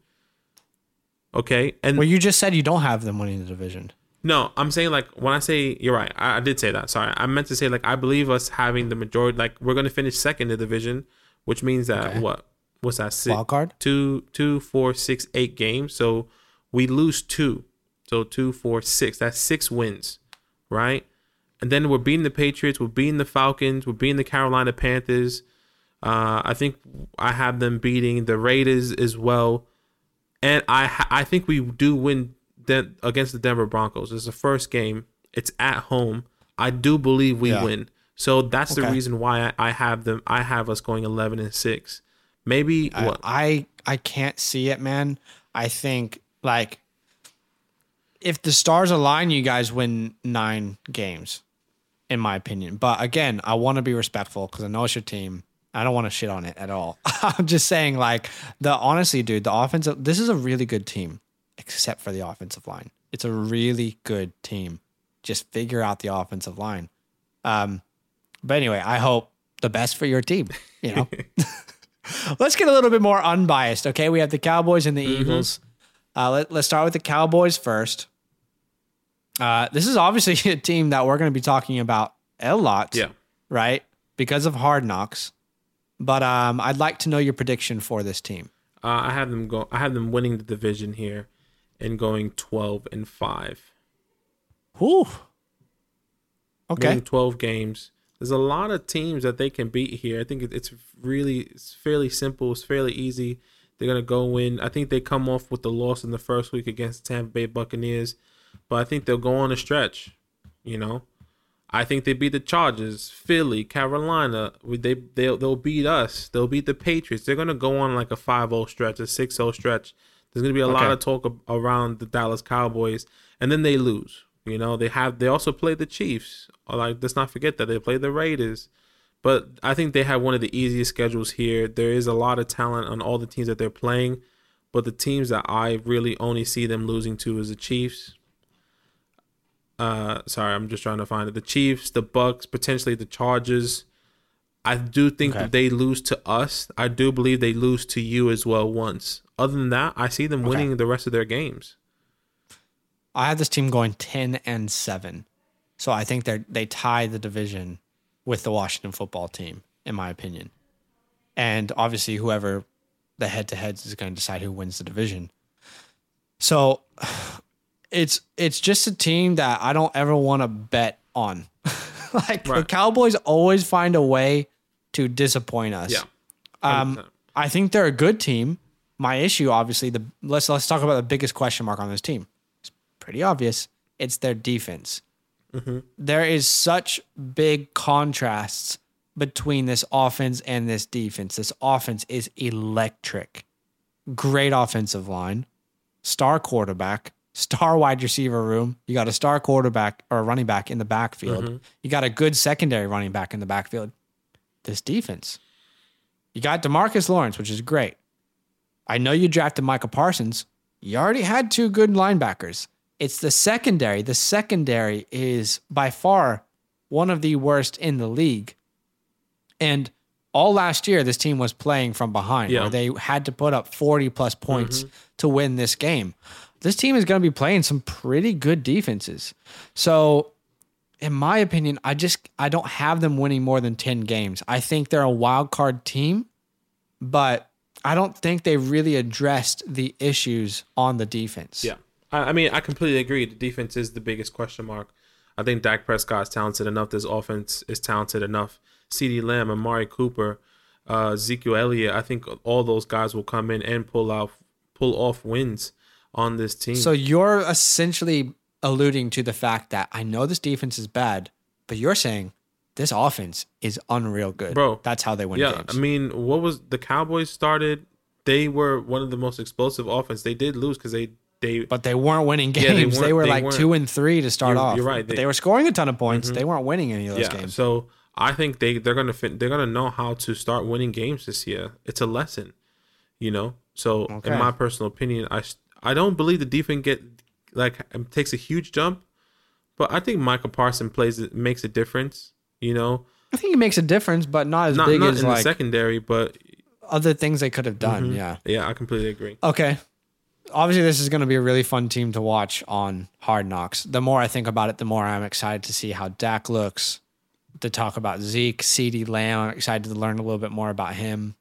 Okay. And Well, you just said you don't have them winning the division. no, I'm saying like when I say you're right, I, I did say that. Sorry. I meant to say like I believe us having the majority like we're gonna finish second in the division, which means that Okay. what? What's that? Six, Wild card? two, two, four, six, eight games. So we lose two. So two, four, six. That's six wins, right? And then we're beating the Patriots. We're beating the Falcons. We're beating the Carolina Panthers. Uh, I think I have them beating the Raiders as well, and I I think we do win Den- against the Denver Broncos. It's the first game. It's at home. I do believe we Yeah. win. So that's the reason why I, I have them. I have us going eleven and six. Maybe I-? I I can't see it, man. I think like if the stars align, you guys win nine games, in my opinion. But again, I want to be respectful because I know it's your team. I don't want to shit on it at all. I'm just saying, like the honestly, dude, the offensive. This is a really good team, except for the offensive line. It's a really good team. Just figure out the offensive line. Um, but anyway, I hope the best for your team. You know. Let's get a little bit more unbiased. Okay, we have the Cowboys and the Mm-hmm. Eagles. Uh, let, let's start with the Cowboys first. Uh, this is obviously a team that we're going to be talking about a lot, Yeah. right? Because of Hard Knocks. But um, I'd like to know your prediction for this team. Uh, I have them go. I have them winning the division here, and going twelve and five. Whew. Okay. Winning twelve games. There's a lot of teams that they can beat here. I think it's really it's fairly simple. It's fairly easy. They're gonna go in. I think they come off with the loss in the first week against Tampa Bay Buccaneers, but I think they'll go on a stretch. You know, I think they beat the Chargers, Philly, Carolina. They they'll they'll beat us. They'll beat the Patriots. They're gonna go on like a 5-0 stretch, a 6-0 stretch. There's gonna be a lot of talk around the Dallas Cowboys, and then they lose. You know, they have they also play the Chiefs. Uh, like let's not forget that they play the Raiders. But I think they have one of the easiest schedules here. There is a lot of talent on all the teams that they're playing, but the teams that I really only see them losing to is the Chiefs. Uh, sorry, I'm just trying to find it. The Chiefs, the Bucks, potentially the Chargers. I do think Okay. that they lose to us. I do believe they lose to you as well once. Other than that, I see them winning the rest of their games. I have this team going 10 and 7. So I think they they tie the division with the Washington football team in my opinion. And obviously whoever the head to heads is going to decide who wins the division. So it's it's just a team that I don't ever want to bet on. like the Cowboys always find a way to disappoint us. Yeah. Um, I think they're a good team. My issue, obviously, the let's let's talk about the biggest question mark on this team. It's pretty obvious. It's their defense. There is such big contrasts between this offense and this defense. This offense is electric. Great offensive line, star quarterback, star wide receiver room. You got a star quarterback or a running back in the backfield. Mm-hmm. You got a good secondary running back in the backfield. This defense. You got Demarcus Lawrence, which is great. I know you drafted Micah Parsons. You already had two good linebackers. It's the secondary. The secondary is by far one of the worst in the league. And all last year, this team was playing from behind, Yeah. where they had to put up 40 plus points mm-hmm. to win this game. This team is going to be playing some pretty good defenses. So, in my opinion, I just I don't have them winning more than 10 games. I think they're a wild card team, but I don't think they really addressed the issues on the defense. Yeah. I, I mean, I completely agree. The defense is the biggest question mark. I think Dak Prescott is talented enough. This offense is talented enough. CeeDee Lamb, Amari Cooper, uh, Ezekiel Elliott. I think all those guys will come in and pull out, pull off wins on this team. So you're essentially alluding to the fact that I know this defense is bad, but you're saying this offense is unreal good. Bro, That's how they win yeah, games. I mean, what was the Cowboys started? They were one of the most explosive offense. They did lose because they they but they weren't winning Yeah, they games. they, weren't- were they like weren't. two and three to start You're- off. you're right. But They- Mm-hmm. they were scoring a ton of points. They weren't winning any of those yeah. games. So I think they they're gonna fit, they're gonna know how to start winning games this year. It's a lesson, you know. So Okay. in my personal opinion, I I don't believe the defense get like um, takes a huge jump, but I think Micah Parson plays it makes a difference. You know, I think he makes a difference, but not as not big not as in the like secondary, but other things they could have done. Yeah. yeah, I completely agree. Okay. Obviously, this is going to be a really fun team to watch on Hard Knocks. The more I think about it, the more I'm excited to see how Dak looks. To talk about Zeke, CeeDee Lamb, I'm excited to learn a little bit more about him.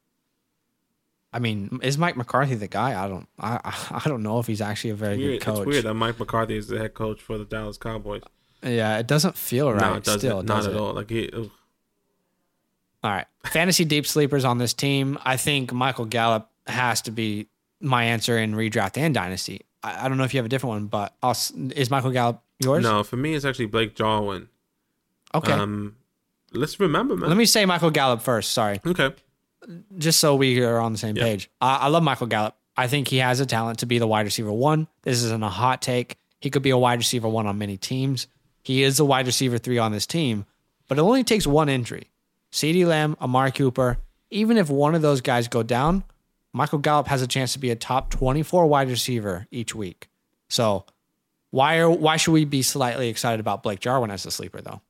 I mean, is Mike McCarthy the guy? I don't, I, I don't know if he's actually a very Weird. good coach. It's weird that Mike McCarthy is the head coach for the Dallas Cowboys. Yeah, it doesn't feel right. no, it doesn't. Still, not does at it? all. Like he, ugh. All right. Fantasy deep sleepers on this team. I think Michael Gallup has to be my answer in redraft and dynasty. I, I don't know if you have a different one, but I'll, is Michael Gallup yours? no, for me, it's actually Blake Jarwin. Okay. Um, let's remember, man. Let me say Michael Gallup first. Sorry. okay. Just so we are on the same page. I, I love Michael Gallup. I think he has a talent to be the wide receiver one. This isn't a hot take. He could be a wide receiver one on many teams. He is a wide receiver three on this team, but it only takes one injury. CeeDee Lamb, Amari Cooper, even if one of those guys go down, Michael Gallup has a chance to be a top 24 wide receiver each week. So why are why should we be slightly excited about Blake Jarwin as a sleeper though?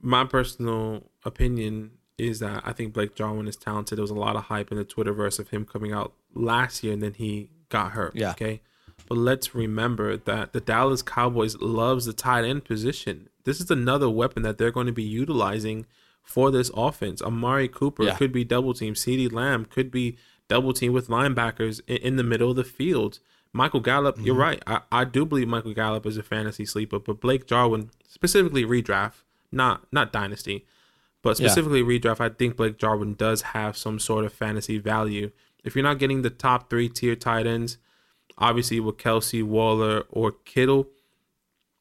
My personal opinion is that I think Blake Jarwin is talented. There was a lot of hype in the Twitterverse of him coming out last year and then he got hurt. Yeah. Okay. But let's remember that the Dallas Cowboys loves the tight end position. This is another weapon that they're going to be utilizing for this offense. Amari Cooper Yeah. could be double team. CeeDee Lamb could be double team with linebackers in, in the middle of the field. Michael Gallup, you're mm-hmm. right. I, I do believe Michael Gallup is a fantasy sleeper, but Blake Jarwin, specifically redraft, not not dynasty, but Yeah. specifically redraft, I think Blake Jarwin does have some sort of fantasy value. If you're not getting the top three tier tight ends, obviously with Kelce, Waller, or Kittle,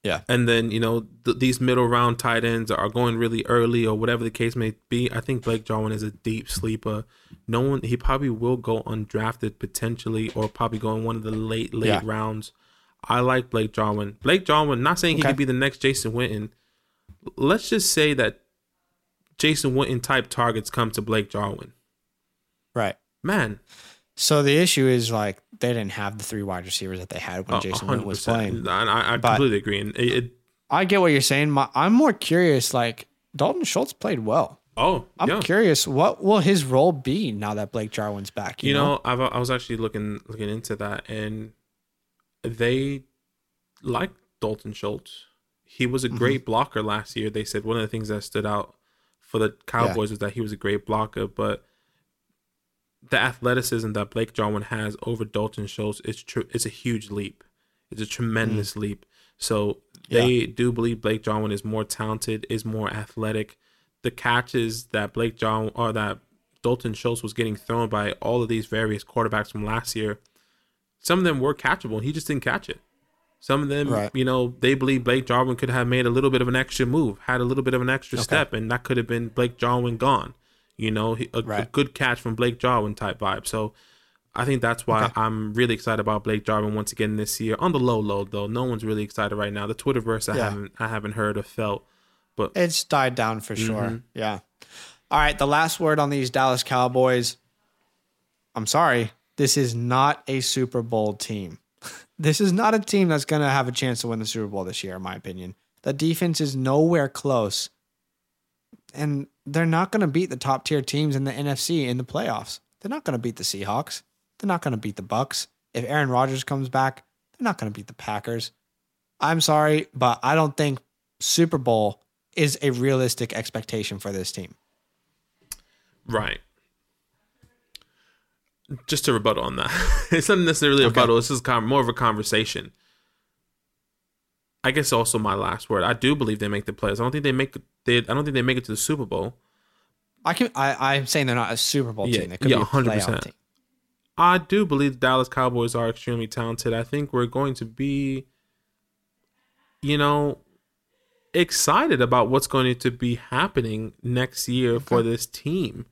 Yeah. and then you know th- these middle round tight ends are going really early or whatever the case may be. I think Blake Jarwin is a deep sleeper. No one he probably will go undrafted potentially or probably go in one of the late late Yeah. rounds. I like Blake Jarwin. Blake Jarwin, not saying he could be the next Jason Witten. Let's just say that Jason Witten type targets come to Blake Jarwin. Right. Man, So the issue is like they didn't have the three wide receivers that they had when a- Jason Witten was playing. And I, I completely agree. And it, it I get what you're saying. My, I'm more curious. Like Dalton Schultz played well. oh I'm yeah. curious what will his role be now that Blake Jarwin's back. You, you know, know, I've, I was actually looking looking into that, and they like Dalton Schultz. He was a Mm-hmm. great blocker last year. They said one of the things that stood out for the Cowboys was that he was a great blocker, but the athleticism that Blake Jarwin has over Dalton Schultz is true. it's a huge leap. It's a tremendous mm. leap. So they do believe Blake Jarwin is more talented, is more athletic. The catches that Blake Jarwin or that Dalton Schultz was getting thrown by all of these various quarterbacks from last year, some of them were catchable. He just didn't catch it. Some of them, Right. you know, they believe Blake Jarwin could have made a little bit of an extra move, had a little bit of an extra step, and that could have been Blake Jarwin gone. You know, a, a good catch from Blake Jarwin type vibe. So I think that's why Okay. I'm really excited about Blake Jarwin once again this year. On the low low though, no one's really excited right now. The Twitterverse I Yeah. haven't I haven't heard or felt, but it's died down for sure. Mm-hmm. Yeah. All right. The last word on these Dallas Cowboys. I'm sorry. This is not a Super Bowl team. This is not a team that's going to have a chance to win the Super Bowl this year, in my opinion. The defense is nowhere close. And they're not going to beat the top tier teams in the NFC in the playoffs. They're not going to beat the Seahawks. They're not going to beat the Bucks. If Aaron Rodgers comes back, they're not going to beat the Packers. I'm sorry, but I don't think Super Bowl is a realistic expectation for this team. right. Just to rebuttal on that, it's not necessarily a rebuttal. It's just kind of more of a conversation. I guess also my last word. I do believe they make the playoffs. I don't think they make they. I don't think they make it to the Super Bowl. I can I, I'm saying they're not a Super Bowl Yeah, team. They could yeah, be a 100%. playoff team. I do believe the Dallas Cowboys are extremely talented. I think we're going to be, you know, excited about what's going to be happening next year for this team.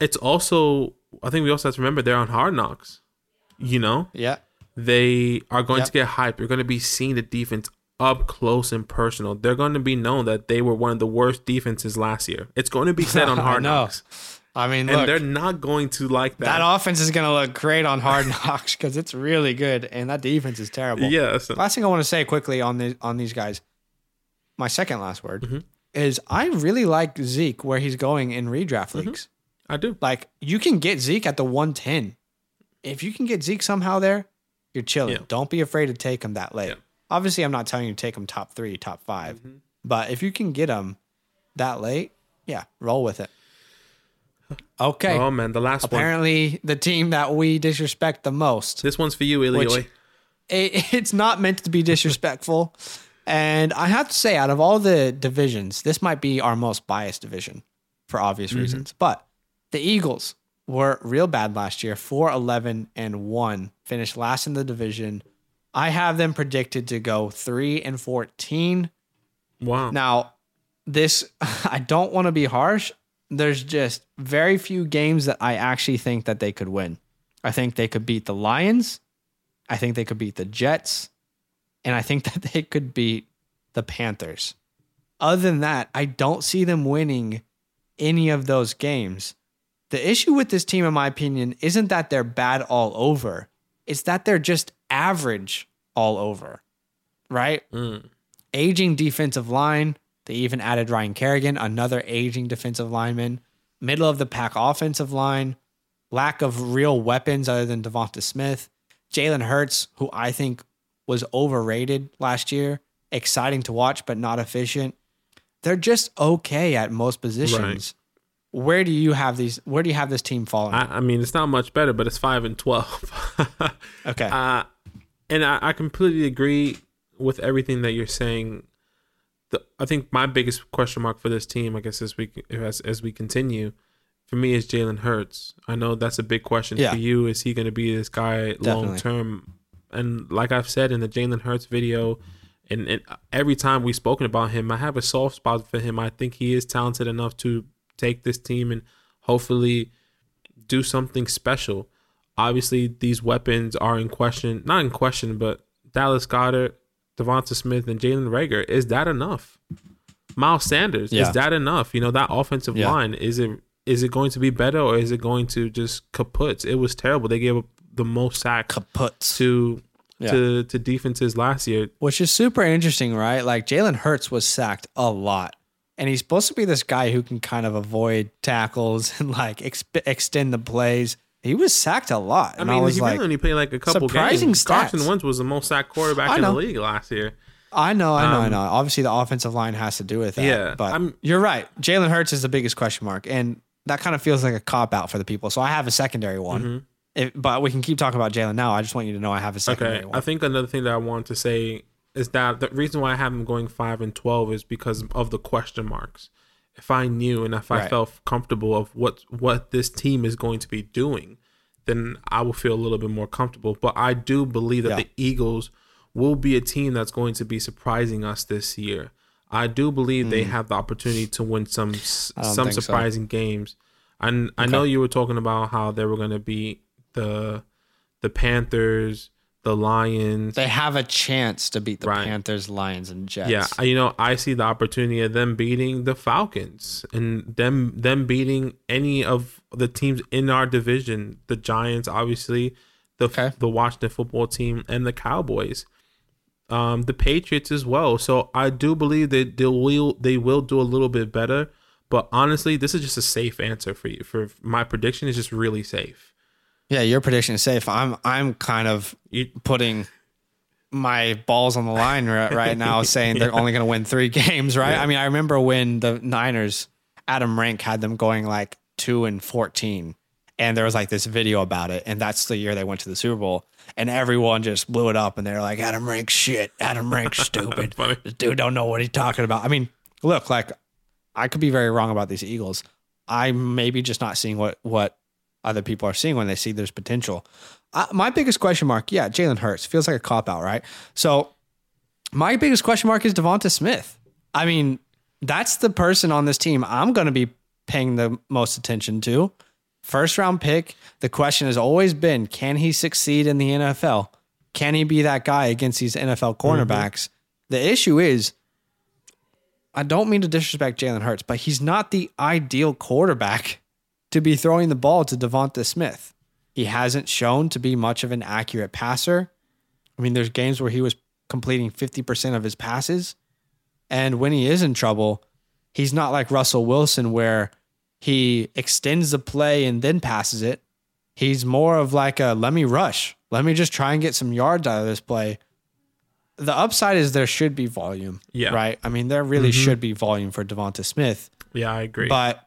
It's also, I think we also have to remember they're on hard knocks. You know, Yeah. they are going Yep. to get hype. You're going to be seeing the defense up close and personal. They're going to be known that they were one of the worst defenses last year. It's going to be said on hard knocks. I mean, And look, they're not going to like that That offense is going to look great on Hard Knocks because it's really good, and that defense is terrible. Yes. Last thing I want to say quickly on the on these guys, my second last word Mm-hmm. is I really like Zeke where he's going in redraft leagues. I do. Like you can get Zeke at the 110. If you can get Zeke somehow there, you're chilling. Yeah. Don't be afraid to take him that late. Yeah. Obviously, I'm not telling you to take him top three, top 5 Mm-hmm. but if you can get him that late, yeah, roll with it. Okay. Oh man, the last one. Apparently, the team that we disrespect the most. This one's for you, Ilioy. It, it's not meant to be disrespectful. And I have to say, out of all the divisions, this might be our most biased division for obvious reasons. But the Eagles were real bad last year 4 11 and 1, finished last in the division. I have them predicted to go 3 and 14. Wow. Now, this, I don't want to be harsh. There's just very few games that I actually think that they could win. I think they could beat the Lions. I think they could beat the Jets. And I think that they could beat the Panthers. Other than that, I don't see them winning any of those games. The issue with this team, in my opinion, isn't that they're bad all over, it's that they're just average all over, right? Mm. aging defensive line. They even added Ryan Kerrigan, another aging defensive lineman. Middle of the pack offensive line. Lack of real weapons other than Devonta Smith. Jalen Hurts, who I think was overrated last year. Exciting to watch, but not efficient. They're just okay at most positions. Where do you have these? Where do you have this team falling? I, I mean, it's not much better, but it's five and twelve. okay. Uh, and I, I completely agree with everything that you're saying. The, I think my biggest question mark for this team, I guess, as we as as we continue, for me is Jalen Hurts. I know that's a big question Yeah. for you. Is he going to be this guy long term? And like I've said in the Jalen Hurts video, and, and every time we've spoken about him, I have a soft spot for him. I think he is talented enough to take this team and hopefully do something special. Obviously, these weapons are in question, not in question, but Dallas Goedert, Devonta Smith, and Jalen Reagor. Is that enough? Miles Sanders, Yeah. is that enough? You know, that offensive Yeah. line, is it is it going to be better or is it going to just kaput? It was terrible. They gave up the most sacks Kaputs. to Yeah. to to defenses last year. Which is super interesting, right? Like Jalen Hurts was sacked a lot. And he's supposed to be this guy who can kind of avoid tackles and like exp- extend the plays. He was sacked a lot. I I, mean, was he like, really only played like a couple surprising games. Carson stats. Wentz was the most sacked quarterback in the league last year. I know, I know, I Um, know. Obviously, the offensive line has to do with that. Yeah, but I'm- you're right. Jalen Hurts is the biggest question mark, and that kind of feels like a cop out for the people. So I have a secondary one. Mm-hmm. If, but we can keep talking about Jalen now. I just want you to know I have a secondary Okay, one. I think another thing that I want to say is that the reason why I have them going five and twelve is because of the question marks. If I knew and if I Right. felt comfortable of what what this team is going to be doing, then I will feel a little bit more comfortable. But I do believe that Yeah. the Eagles will be a team that's going to be surprising us this year. I do believe they have the opportunity to win some s- Hmm. I don't some think so. surprising games. And I know you were talking about how they were going to beat the the Panthers, the Lions. they have a chance to beat the Right. Panthers, Lions, and Jets. Yeah, you know, I see the opportunity of them beating the Falcons and them them beating any of the teams in our division. The Giants, obviously, the Okay. the Washington football team, and the Cowboys. Um, the Patriots as well. So I do believe that they will they will do a little bit better. But honestly, this is just a safe answer for you. For my prediction is just really safe. Yeah. Your prediction is safe. I'm I'm kind of putting my balls on the line right, right now, saying they're only going to win three games. Right? Yeah. I mean, I remember when the Niners, Adam Rank had them going like two and fourteen, and there was like this video about it, and that's the year they went to the Super Bowl, and everyone just blew it up, and they're like, Adam Rank shit, Adam Rank stupid, this dude don't know what he's talking about. I mean, look, like I could be very wrong about these Eagles. I'm maybe just not seeing what what other people are seeing when they see there's potential. Uh, my biggest question mark, yeah, Jalen Hurts feels like a cop out, right? So my biggest question mark is Devonta Smith. I mean, that's the person on this team I'm going to be paying the most attention to. First round pick. The question has always been, can he succeed in the NFL? Can he be that guy against these NFL cornerbacks? The issue is I don't mean to disrespect Jalen Hurts, but he's not the ideal quarterback to be throwing the ball to Devonta Smith. He hasn't shown to be much of an accurate passer. I mean, there's games where he was completing 50% of his passes. And when he is in trouble, He's not like Russell Wilson where he extends the play and then passes it. He's more of like a let me rush. Let me just try and get some yards out of this play. The upside is there should be volume. Yeah. Right. I mean, there really mm-hmm. should be volume for Devonta Smith. Yeah, I agree. But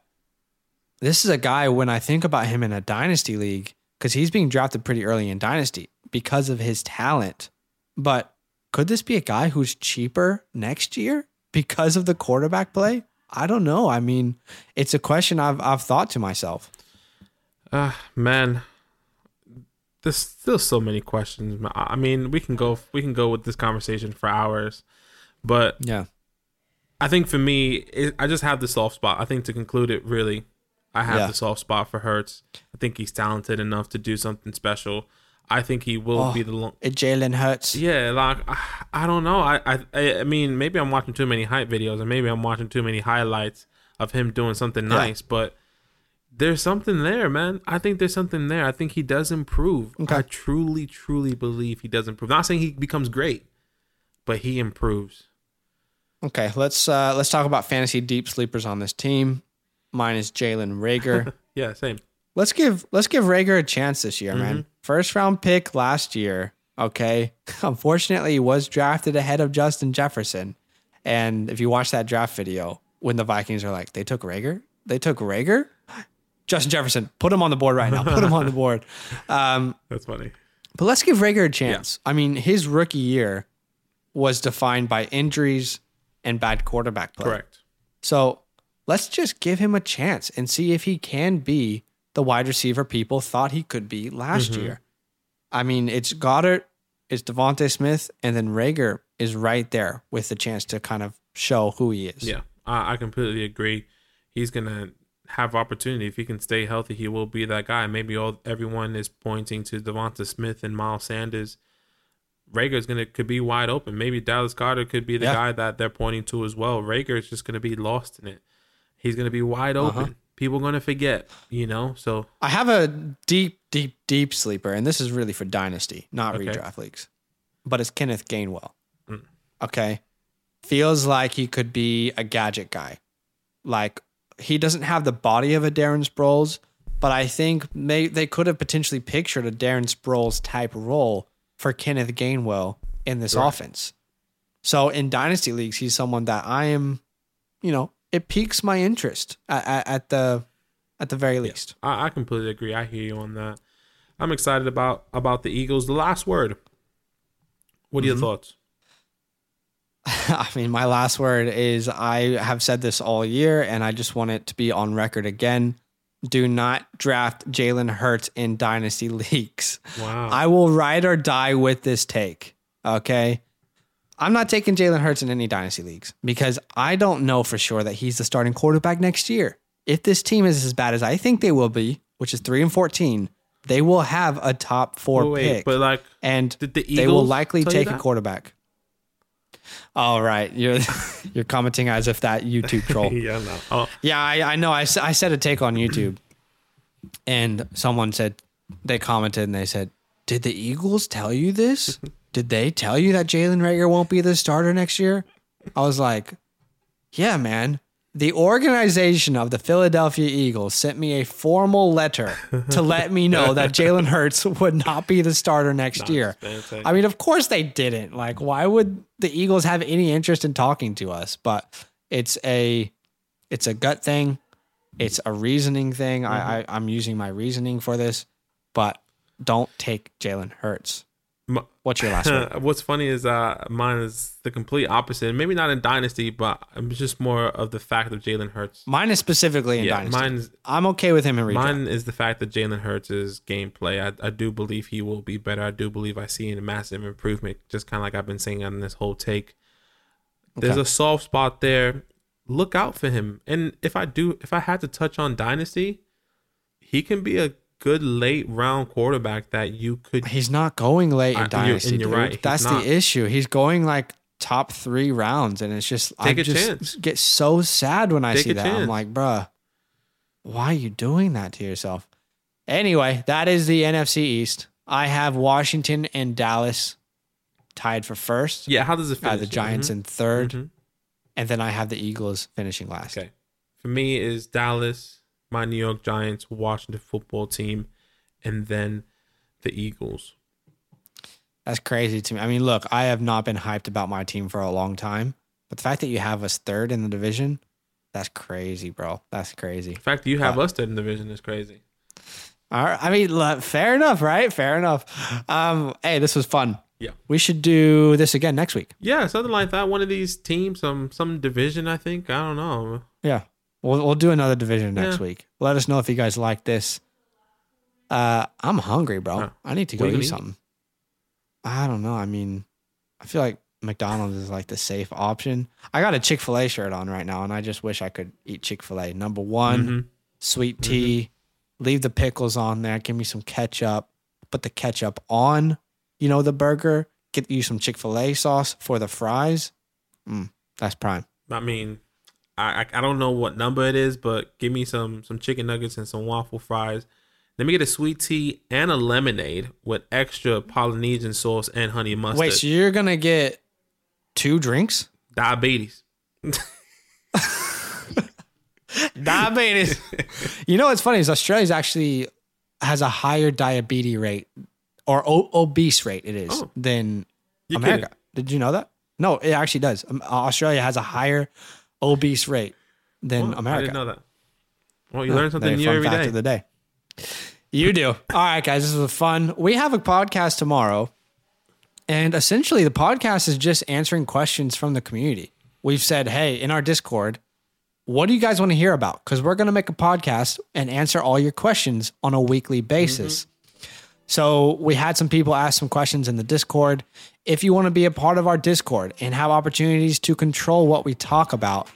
this is a guy when I think about him in a dynasty league, because he's being drafted pretty early in dynasty because of his talent. But could this be a guy who's cheaper next year because of the quarterback play? I don't know. I mean, it's a question I've I've thought to myself. Uh, man, there's still so many questions. I I mean, we can go we can go with this conversation for hours, but Yeah. I think for me, it, I just have the soft spot. I think to conclude it, really, I have Yeah. the soft spot for Hurts. I think he's talented enough to do something special. I think he will Oh. be the long. Jalen Hurts. Yeah, like I, I don't know. I, I I mean, maybe I'm watching too many hype videos, and maybe I'm watching too many highlights of him doing something Yeah. nice. But there's something there, man. I think there's something there. I think he does improve. Okay. I truly, truly believe he does improve. Not saying he becomes great, but he improves. Okay, let's uh let's talk about fantasy deep sleepers on this team. Mine is Jalen Reagor. Yeah, same. let's give let's give Reagor a chance this year, man. First round pick last year. Okay, unfortunately, he was drafted ahead of Justin Jefferson. And if you watch that draft video, when the Vikings are like, they took Reagor, they took Reagor, Justin Jefferson, put him on the board right now. Put him on the board. Um, That's funny. but let's give Reagor a chance. I mean, his rookie year was defined by injuries and bad quarterback play. Correct. So let's just give him a chance and see if he can be the wide receiver people thought he could be last Mm-hmm. year. I mean, it's Goedert, it's DeVonta Smith, and then Reagor is right there with the chance to kind of show who he is. Yeah, I, completely agree. He's gonna have opportunity if he can stay healthy. He will be that guy. Maybe all everyone is pointing to DeVonta Smith and Miles Sanders. Reagor's gonna could be wide open. Maybe Dallas Carter could be the Yeah. guy that they're pointing to as well. Reagor is just gonna be lost in it. He's gonna be wide Uh-huh. open. People gonna forget, you know. So I have a deep, deep, deep sleeper, and this is really for dynasty, not Okay. redraft leagues. But it's Kenneth Gainwell. Mm. Okay. Feels like he could be a gadget guy. Like he doesn't have the body of a Darren Sproles, but I think they, they could have potentially pictured a Darren Sproles type role for Kenneth Gainwell in this Right. offense. So in dynasty leagues, he's someone that I am, you know, it piques my interest at, at, the at the very least. I, I completely agree. I hear you on that. I'm excited about about the Eagles. The last word. What are your Mhm. thoughts? I mean, my last word is I have said this all year, and I just want it to be on record again. Do not draft Jalen Hurts in dynasty leagues. Wow. I will ride or die with this take. Okay. I'm not taking Jalen Hurts in any dynasty leagues because I don't know for sure that he's the starting quarterback next year. If this team is as bad as I think they will be, which is 3 and 14, they will have a top four Wait, pick. but like, and did the Eagles they will likely take a quarterback. All right, you're you're commenting as if that YouTube troll. yeah, no. Oh, Yeah, I, I know. I, I said a take on YouTube, and someone said they commented and they said, "Did the Eagles tell you this? Did they tell you that Jalen Reagor won't be the starter next year?" I was like, "Yeah, man." The organization of the Philadelphia Eagles sent me a formal letter to let me know that Jalen Hurts would not be the starter next year. fantastic. I mean, of course they didn't. Like, why would the Eagles have any interest in talking to us? But it's a it's a gut thing. It's a reasoning thing. I, mm-hmm. I I'm using my reasoning for this, but don't take Jalen Hurts. What's your last one? What's funny is uh, mine is the complete opposite. Maybe not in Dynasty, but it's just more of the fact of Jalen Hurts. Mine is specifically in Yeah, Dynasty. mine's I'm okay with him in redraft. mine is the fact that Jalen Hurts' gameplay. I, I do believe he will be better. I do believe I see a massive improvement. Just kind of like I've been saying on this whole take. There's a soft spot there. Look out for him. And if I do, if I had to touch on Dynasty, he can be a good late round quarterback that you could He's not going late I- in you're- Dynasty. you're dude. right, That's the issue. He's going like top three rounds, and it's just I Take a just chance. get so sad when I Take see that. I'm like, bruh, why are you doing that to yourself? Anyway, that is the NFC East. I have Washington and Dallas tied for first. Yeah, how does it feel? Uh, the Giants in 3rd Mhm. and then I have the Eagles finishing last. Okay. For me is Dallas, my New York Giants, Washington football team, and then the Eagles. That's crazy to me. I mean, look, I have not been hyped about my team for a long time, but the fact that you have us third in the division, that's crazy, bro. That's crazy. The fact that you have us third in the division is crazy. All right. I mean, look, fair enough, right? Fair enough. Um, hey, this was fun. Yeah. We should do this again next week. Yeah, something like that. One of these teams, some some division, I think. I don't know. Yeah. We'll we'll do another division next Yeah. week. Let us know if you guys like this. Uh I'm hungry, bro. Huh. I need to go eat something. I don't know. I mean, I feel like McDonald's is like the safe option. I got a Chick-fil-A shirt on right now and I just wish I could eat Chick-fil-A. Number 1, Mhm. sweet tea. Leave the pickles on there. Give me some ketchup. Put the ketchup on, you know, the burger. Get you some Chick-fil-A sauce for the fries. Mm, that's prime. I mean, I, I don't know what number it is, but give me some some chicken nuggets and some waffle fries. Let me get a sweet tea and a lemonade with extra Polynesian sauce and honey mustard. Wait, so you're gonna get two drinks? Diabetes. Diabetes. you know what's funny is Australia's actually has a higher diabetes rate or o- obese rate it is Oh. than America. kidding? Did you know that? No, it actually does. Um, Australia has a higher obese rate than America. I didn't know that. Well, you Huh, learn something new every day. of the day. You do. All right, guys, this was fun. We have a podcast tomorrow, and essentially the podcast is just answering questions from the community. We've said, hey, in our Discord, what do you guys want to hear about? Because we're going to make a podcast and answer all your questions on a weekly basis. Mm-hmm. So we had some people ask some questions in the Discord. If you want to be a part of our Discord and have opportunities to control what we talk about,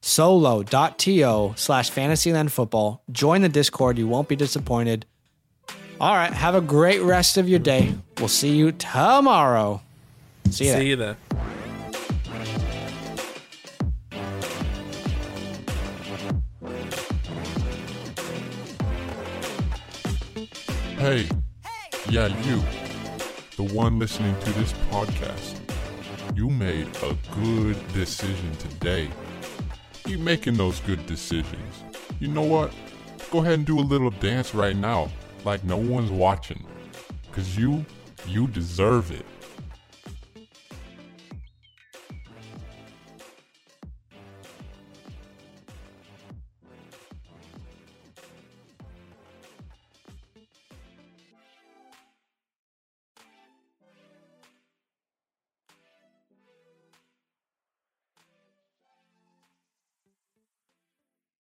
solo.to slash fantasyland football. Join the Discord. You won't be disappointed. All right. Have a great rest of your day. We'll see you tomorrow. See you. See then. you there. Hey, yeah, you, the one listening to this podcast, you made a good decision today. Keep making those good decisions. You know what? Go ahead and do a little dance right now, like no one's watching. Cause you, you deserve it.